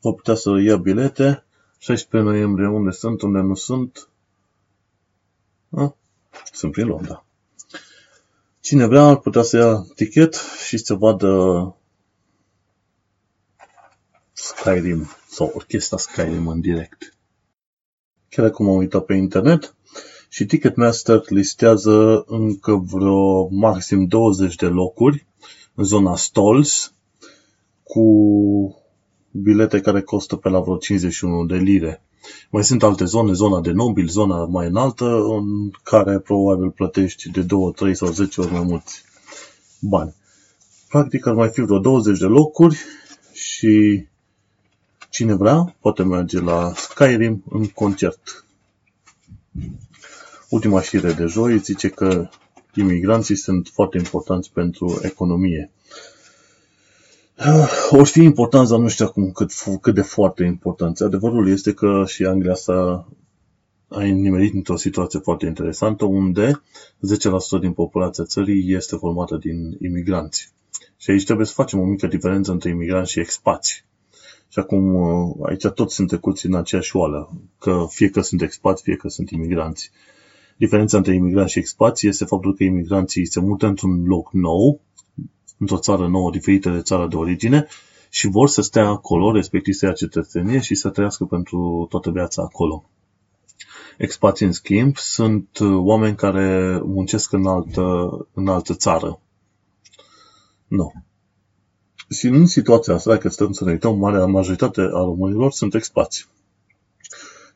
va putea să ia bilete. 16 noiembrie, unde sunt, unde nu sunt. A? Sunt prin Londra. Cine vrea ar putea să ia tichet și să vadă Skyrim sau orchestra Skyrim în direct. Chiar acum am uitat pe internet și Ticketmaster listează încă vreo maxim 20 de locuri în zona Stalls cu bilete care costă pe la vreo 51 de lire. Mai sunt alte zone, zona de nobil, zona mai înaltă, în care probabil plătești de 2, 3 sau 10 ori mai mulți bani. Practic ar mai fi vreo 20 de locuri și cine vrea poate merge la Skyrim în concert. Ultima știre de joi zice că imigranții sunt foarte importanți pentru economie. (sighs) O fi important, dar nu știu acum cât, cât de foarte important. Adevărul este că și Anglia s-a a nimerit într-o situație foarte interesantă unde 10% din populația țării este formată din imigranți. Și aici trebuie să facem o mică diferență între imigranți și expați. Și acum aici toți sunt trecuți în aceeași oală, că fie că sunt expați, fie că sunt imigranți. Diferența între imigranți și expați este faptul că imigranții se mută într-un loc nou, într-o țară nouă diferită de țara de origine și vor să stea acolo, respectiv să ia cetățenie și să trăiască pentru toată viața acolo. Expații, în schimb, sunt oameni care muncesc în altă, în altă țară. Nu. Și în situația asta, dacă stăm să ne uităm, marea majoritate a românilor sunt expați.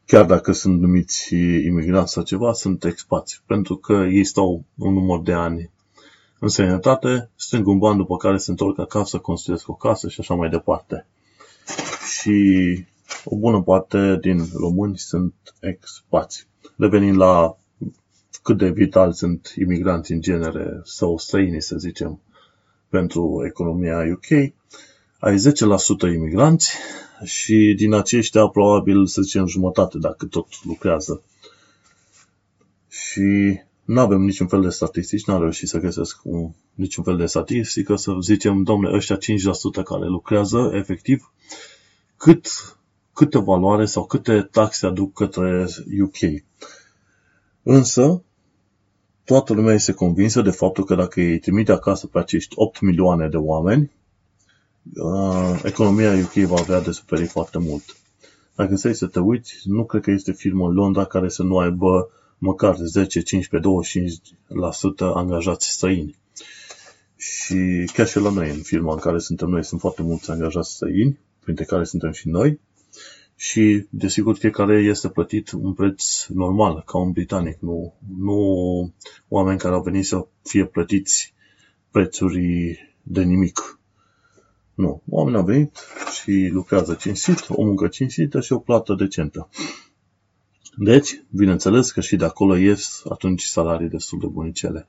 Chiar dacă sunt numiți imigranți sau ceva, sunt expați, pentru că ei stau un număr de ani în sănătate, strâng un ban după care se întorc acasă, construiesc o casă și așa mai departe. Și o bună parte din români sunt expați. Revenind la cât de vital sunt imigranți în genere sau străini, să zicem, pentru economia UK, ai 10% imigranți și din aceștia probabil, să zicem, jumătate, dacă tot lucrează. Și nu avem niciun fel de statistici, n-am reușit să găsesc un, niciun fel de statistică, să zicem, domnule, ăștia 5% care lucrează efectiv, cât, câte valoare sau câte taxe aduc către UK. Însă, toată lumea este convinsă de faptul că dacă îi trimite acasă pe acești 8 milioane de oameni, uh, economia UK va avea de suferit foarte mult. Dacă stai să te uiți, nu cred că este firmă în Londra care să nu aibă măcar 10, 15, 25% angajați străini. Și chiar și la noi, în firma în care suntem noi, sunt foarte mulți angajați străini, printre care suntem și noi. Și, desigur, fiecare este plătit un preț normal, ca un britanic, nu, nu oameni care au venit să fie plătiți prețuri de nimic. Nu, oamenii au venit și lucrează cinstit, o muncă cinstită și o plată decentă. Deci, bineînțeles că și de acolo ies atunci salarii destul de bunicele.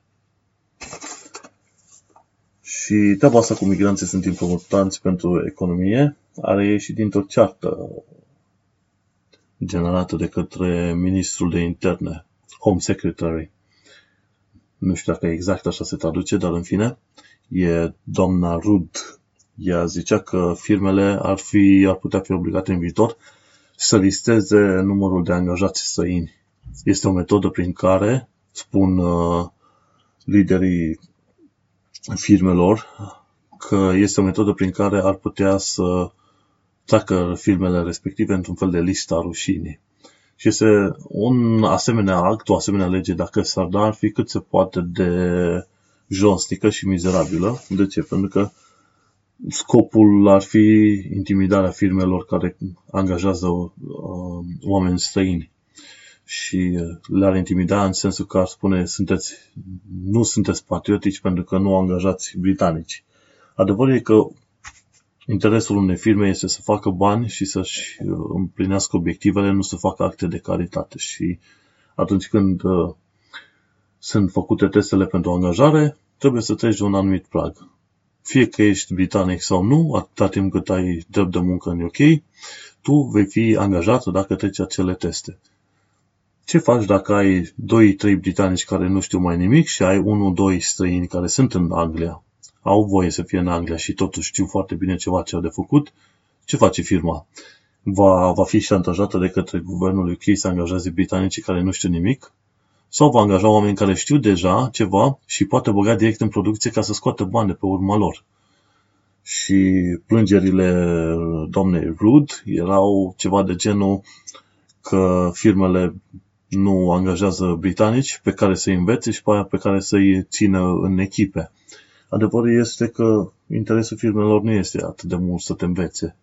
Și treaba asta cu migranții sunt importanți pentru economie are ieșit dintr-o ceartă generată de către ministrul de interne, Home Secretary. Nu știu dacă exact așa se traduce, dar în fine, e doamna Rud. Ea zicea că firmele ar, fi, ar putea fi obligate în viitor să listeze numărul de angajați străini. Este o metodă prin care, spun uh, liderii firmelor, că este o metodă prin care ar putea să treacă firmele respective într-un fel de lista rușinii. Și este un asemenea act, o asemenea lege, dacă s-ar da, ar fi cât se poate de josnică și mizerabilă. De ce? Pentru că scopul ar fi intimidarea firmelor care angajează uh, oameni străini și uh, le-ar intimida în sensul că ar spune sunteți, nu sunteți patriotici pentru că nu angajați britanici. Adevărul e că interesul unei firme este să facă bani și să-și uh, împlinească obiectivele, nu să facă acte de caritate. Și atunci când uh, sunt făcute testele pentru angajare, trebuie să treci de un anumit prag. Fie că ești britanic sau nu, atâta timp cât ai drept de muncă în UK, tu vei fi angajat dacă treci acele teste. Ce faci dacă ai 2-3 britanici care nu știu mai nimic și ai 1-2 străini care sunt în Anglia, au voie să fie în Anglia și totuși știu foarte bine ceva ce au de făcut? Ce face firma? Va, va fi șantajată de către guvernul UK să angajeze britanicii care nu știu nimic? Sau va angaja oameni care știu deja ceva și poate băga direct în producție ca să scoată bani de pe urma lor? Și plângerile doamnei Rudd erau ceva de genul că firmele nu angajează britanici pe care să-i învețe și pe aia pe care să-i țină în echipe. Adevărul este că interesul firmelor nu este atât de mult să te învețe.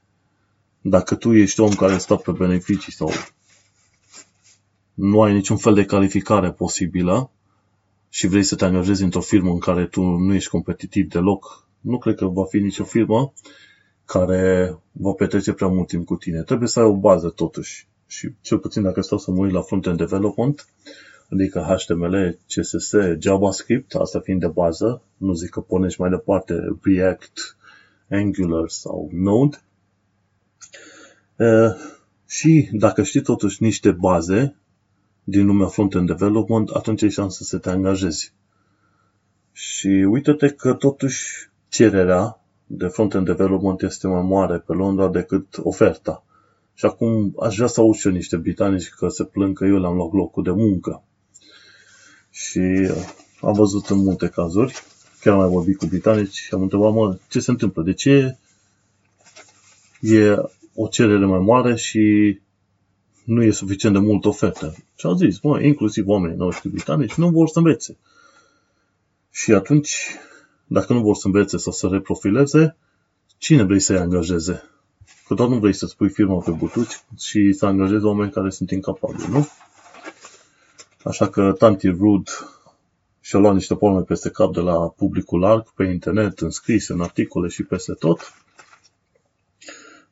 Dacă tu ești om care stă pe beneficii sau nu ai niciun fel de calificare posibilă și vrei să te angajezi într-o firmă în care tu nu ești competitiv deloc, nu cred că va fi nicio firmă care va petrece prea mult timp cu tine. Trebuie să ai o bază totuși și cel puțin dacă stau să mă uit la front-end development, adică HTML, CSS, JavaScript, asta fiind de bază, nu zic că pornești mai departe React, Angular sau Node. E, și dacă știi totuși niște baze din lumea front-end development, atunci ai șansă să te angajezi. Și uite-te că totuși cererea de front-end development este mai mare pe Londra decât oferta. Și acum aș vrea să aud și eu niște britanici că se plâng că eu le-am luat locul de muncă. Și uh, am văzut în multe cazuri, chiar am mai vorbit cu britanici și am întrebat, mă, ce se întâmplă? De ce e o cerere mai mare și nu e suficient de mult ofertă? Și au zis, mă, inclusiv oamenii noștri britanici nu vor să învețe. Și atunci, dacă nu vor să învețe sau să reprofileze, cine vrei să-i angajeze? Că doar nu vrei să spui firma pe butuci și să angajezi oameni care sunt incapabili, nu? Așa că Tanti Rudd și-a luat niște palme peste cap de la publicul larg, pe internet, în scris, în articole și peste tot,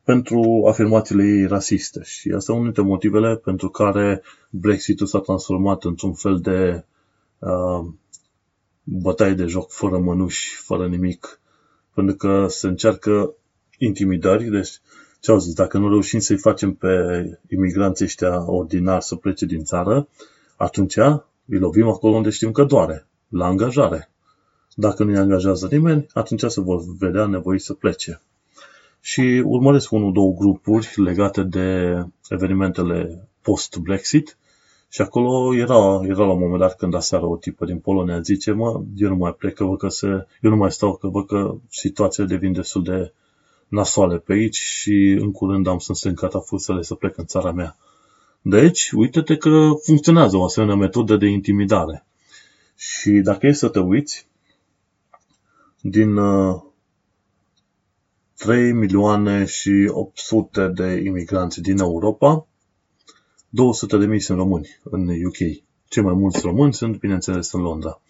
pentru afirmațiile ei rasiste. Și asta e unul dintre motivele pentru care Brexit-ul s-a transformat într-un fel de uh, bătaie de joc fără mănuși, fără nimic. Pentru că se încearcă intimidări, deci ce au zis, dacă nu reușim să-i facem pe imigranții ăștia ordinari să plece din țară, atunci îi lovim acolo unde știm că doare, la angajare. Dacă nu-i angajează nimeni, atunci se vor vedea nevoi să plece. Și urmăresc unul, două grupuri legate de evenimentele post-Brexit și acolo era, era la un moment dat când aseară o tipă din Polonia zice, mă, eu nu mai plec, că văd că se, eu nu mai stau, că văd că situația devine destul de nasoale pe aici și în curând am să-mi strâng catafusele să plec în țara mea. Deci, uite-te că funcționează o asemenea metodă de intimidare. Și dacă e să te uiți, din uh, 3 milioane și 800 de imigranți din Europa, 200 de mii sunt români în UK. Cei mai mulți români sunt, bineînțeles, în Londra.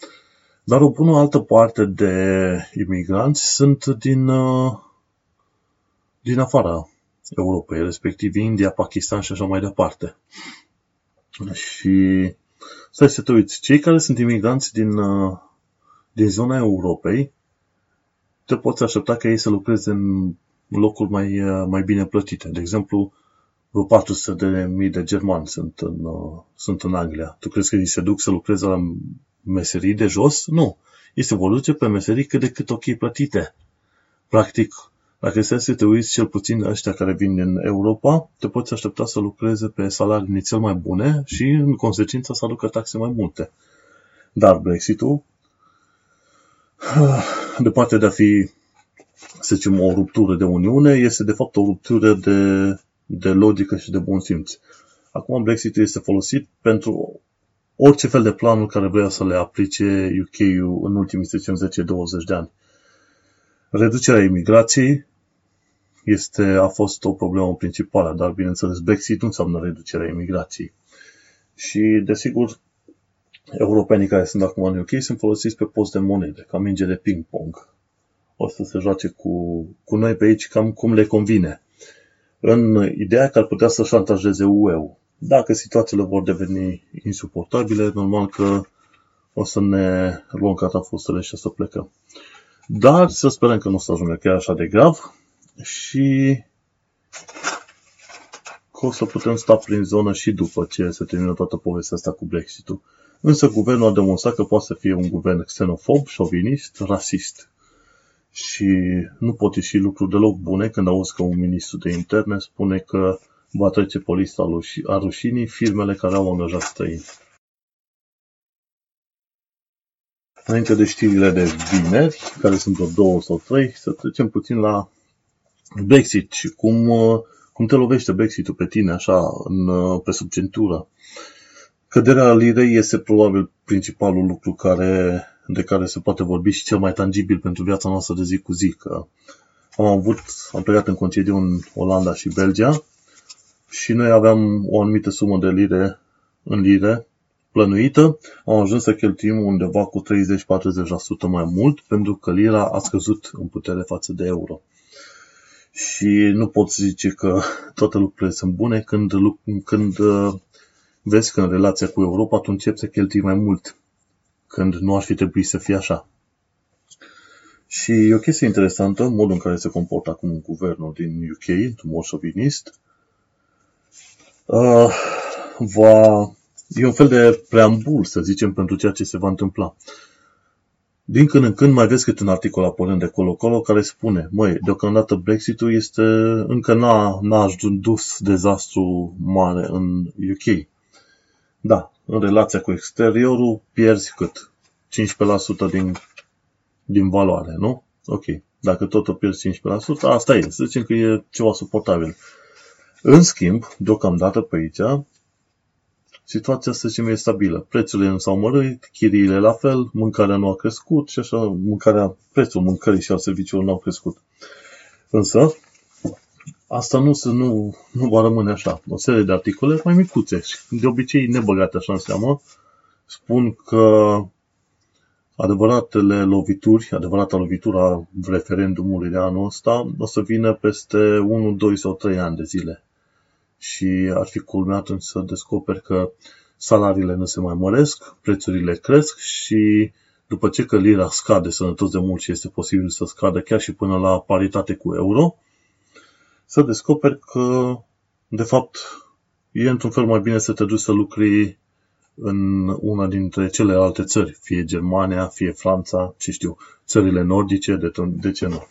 Dar o bună altă parte de imigranți sunt din uh, din afara Europei, respectiv India, Pakistan și așa mai departe. Și stai să te uiți, cei care sunt imigranți din, uh, din zona Europei, te poți aștepta că ei să lucreze în locuri mai, uh, mai bine plătite. De exemplu, vreo 400 de mii de germani sunt în, uh, sunt în Anglia. Tu crezi că ei se duc să lucreze la meserii de jos? Nu. Ei se vor duce pe meserii cât de cât ok plătite. Practic, dacă este să te uiți cel puțin ăștia care vin din Europa, te poți aștepta să lucreze pe salarii inițial mai bune și, în consecință, să aducă taxe mai multe. Dar Brexit-ul, departe de a fi, să zicem, o ruptură de Uniune, este de fapt o ruptură de, de logică și de bun simț. Acum Brexit este folosit pentru orice fel de planuri care vrea să le aplice UK-ul în ultimii, să zicem, 10-20 de ani. Reducerea imigrației, este, a fost o problemă principală, dar bineînțeles Brexit nu înseamnă reducerea imigrației. Și desigur, europenii care sunt acum în UK sunt folosiți pe post de monede, ca minge de ping-pong. o să se joace cu, cu noi pe aici cam cum le convine. În ideea că ar putea să șantajeze UE-ul. Dacă situațiile vor deveni insuportabile, normal că o să ne luăm catafustele și o să plecăm. Dar să sperăm că nu o să ajungă chiar așa de grav și că o să putem sta prin zonă și după ce se termină toată povestea asta cu Brexit-ul. Însă guvernul a demonstrat că poate să fie un guvern xenofob, șovinist, rasist. Și nu pot ieși lucruri deloc bune când auzi că un ministru de interne spune că va trece pe lista a rușinii firmele care au angajat străini. Înainte de știrile de vineri, care sunt vreo două sau trei, să trecem puțin la Brexit și cum, cum te lovește Brexit-ul pe tine, așa, în, pe sub centură. Căderea lirei este probabil principalul lucru care, de care se poate vorbi și cel mai tangibil pentru viața noastră de zi cu zi. Că am avut, am plecat în concediu în Olanda și Belgia și noi aveam o anumită sumă de lire în lire plănuită, am ajuns să cheltuim undeva cu 30-40% mai mult pentru că lira a scăzut în putere față de euro. Și nu pot zice că toate lucrurile sunt bune când, când uh, vezi că în relația cu Europa tu începi să cheltui mai mult, când nu ar fi trebuit să fie așa. Și e o chestie interesantă, modul în care se comportă acum guvernul din UK, într-un mod șovinist, uh, va, e un fel de preambul, să zicem, pentru ceea ce se va întâmpla. Din când în când mai vezi câte un articol apărând de colo-colo care spune, măi, deocamdată Brexit-ul este, încă n-a, n-a dus dezastru mare în UK. Da, în relația cu exteriorul pierzi cât? 15% din, din valoare, nu? Ok. Dacă tot o pierzi 15%, asta e. Să zicem că e ceva suportabil. În schimb, deocamdată pe aici, situația, să zicem, e stabilă. Prețurile nu s-au mărit, chiriile la fel, mâncarea nu a crescut și așa, mâncarea, prețul mâncării și al serviciilor nu au crescut. Însă, asta nu, se, nu, nu va rămâne așa. O serie de articole mai micuțe și de obicei nebăgate așa în seamă spun că adevăratele lovituri, adevărata lovitura referendumului de anul ăsta o să vină peste 1, 2 sau 3 ani de zile. Și ar fi culmea atunci să descoperi că salariile nu se mai măresc, prețurile cresc și după ce că lira scade sănătos de mult și este posibil să scadă chiar și până la paritate cu euro, să descoperi că, de fapt, e într-un fel mai bine să te duci să lucri în una dintre celelalte țări, fie Germania, fie Franța, ce știu, țările nordice, de, de ce nu.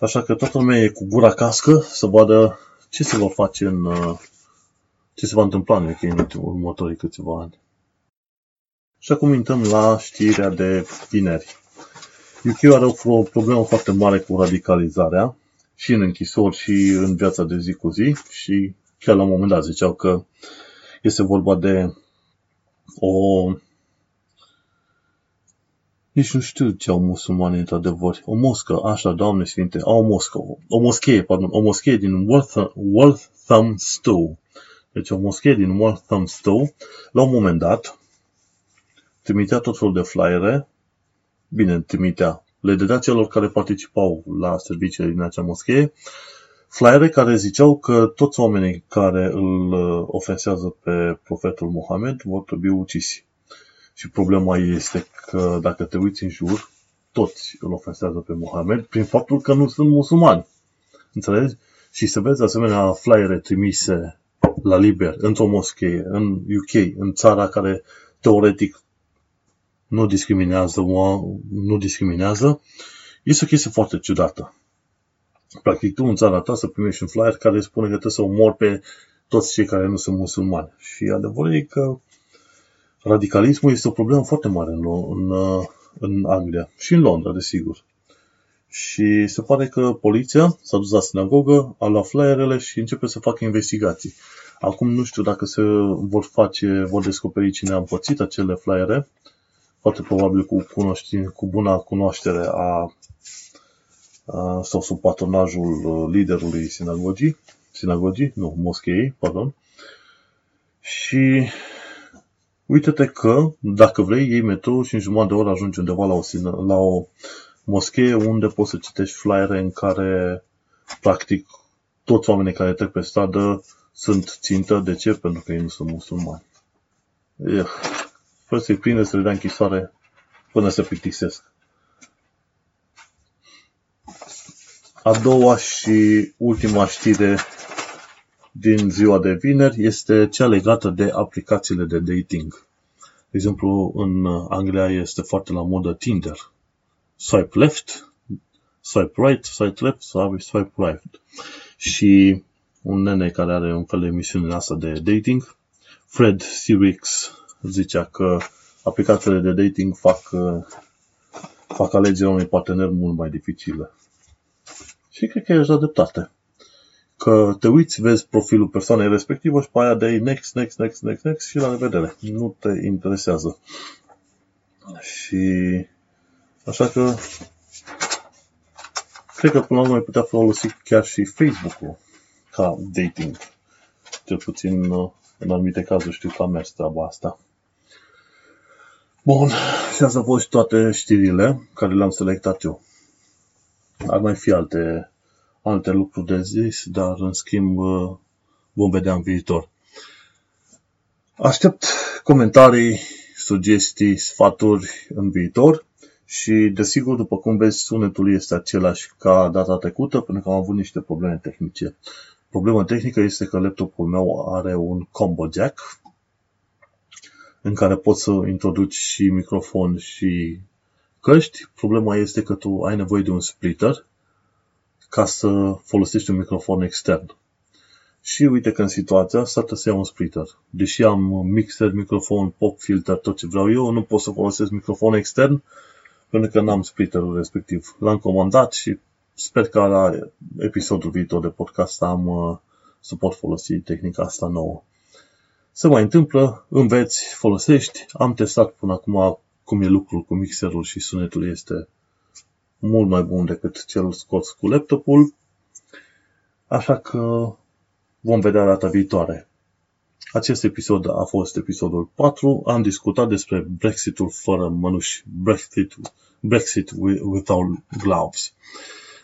Așa că toată lumea e cu gura cască să vadă ce se va face în ce se va întâmpla în UK în următorii câțiva ani. Și acum intrăm la știrea de vineri. UK are o problemă foarte mare cu radicalizarea și în închisori și în viața de zi cu zi și chiar la un moment dat ziceau că este vorba de o nici nu știu ce au musulmani într-adevăr. O moscă, așa, Doamne Sfinte, au o moscă, o moschee, pardon, o moschee din Walthamstow. Deci o moschee din Walthamstow, la un moment dat, trimitea tot felul de flyere, bine, trimitea, le dădea celor care participau la serviciile din acea moschee, flyere care ziceau că toți oamenii care îl uh, ofensează pe profetul Mohamed vor trebui ucisi. Și problema este că dacă te uiți în jur, toți îl ofensează pe Mohamed prin faptul că nu sunt musulmani. Înțelegi? Și să vezi asemenea flyere trimise la liber, într-o moschee, în UK, în țara care teoretic nu discriminează, nu discriminează, este o chestie foarte ciudată. Practic, tu în țara ta să primești un flyer care spune că trebuie să omori pe toți cei care nu sunt musulmani. Și adevărul e că radicalismul este o problemă foarte mare în, în, în Anglia și în Londra, desigur. Și se pare că poliția s-a dus la sinagogă, a luat flyerele și începe să facă investigații. Acum nu știu dacă se vor face, vor descoperi cine a împărțit acele flyere, foarte probabil cu, cu buna cunoaștere a sau sub patronajul uh, liderului sinagogii, sinagogii, nu, moscheei, pardon. Și uite-te că, dacă vrei, iei metrou și în jumătate de oră ajungi undeva la o, la o moschee unde poți să citești flyere în care, practic, toți oamenii care trec pe stradă sunt țintă. De ce? Pentru că ei nu sunt musulmani. Eh, fără să-i prinde să le dea închisoare până se plictisesc. A doua și ultima știre din ziua de vineri este cea legată de aplicațiile de dating. De exemplu, în Anglia este foarte la modă Tinder. Swipe left, swipe right, swipe left, swipe right. Și un nene care are un fel de emisiune asta de dating, Fred Sirix, zicea că aplicațiile de dating fac, fac alegerea unui partener mult mai dificilă. Și cred că ești dat dreptate. Că te uiți, vezi profilul persoanei respectivă și pe aia dai next, next, next, next, next și la revedere. Nu te interesează. Și așa că cred că până la urmă ai putea folosi chiar și Facebook-ul ca dating. Cel puțin în anumite cazuri știu că a mers treaba asta. Bun, și asta au fost toate știrile care le-am selectat eu. Ar mai fi alte, alte lucruri de zis, dar în schimb vom vedea în viitor. Aștept comentarii, sugestii, sfaturi în viitor și, desigur, după cum vezi, sunetul este același ca data trecută, pentru că am avut niște probleme tehnice. Problema tehnică este că laptopul meu are un combo jack în care poți să introduci și microfon și căști. Problema este că tu ai nevoie de un splitter ca să folosești un microfon extern. Și uite că în situația asta trebuie să iau un splitter. Deși am mixer, microfon, pop filter, tot ce vreau eu, nu pot să folosesc microfon extern pentru că n-am splitterul respectiv. L-am comandat și sper că la episodul viitor de podcast am uh, să pot folosi tehnica asta nouă. Se mai întâmplă, înveți, folosești. Am testat până acum cum e lucrul cu mixerul și sunetul este mult mai bun decât cel scos cu laptopul. Așa că vom vedea data viitoare. Acest episod a fost episodul 4. Am discutat despre Brexitul fără mănuși, Brexit, Brexit without gloves.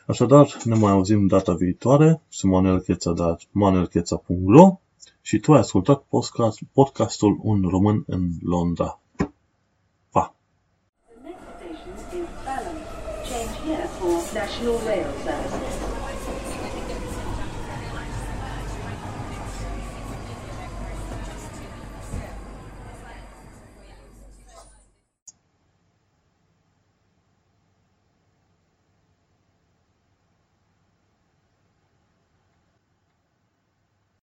Așadar, ne mai auzim data viitoare. Sunt Manuel Cheța de manuelcheța.ro și tu ai ascultat podcast, podcastul Un român în Londra. Pa! The next station is Balham. Change here for National Rail Service.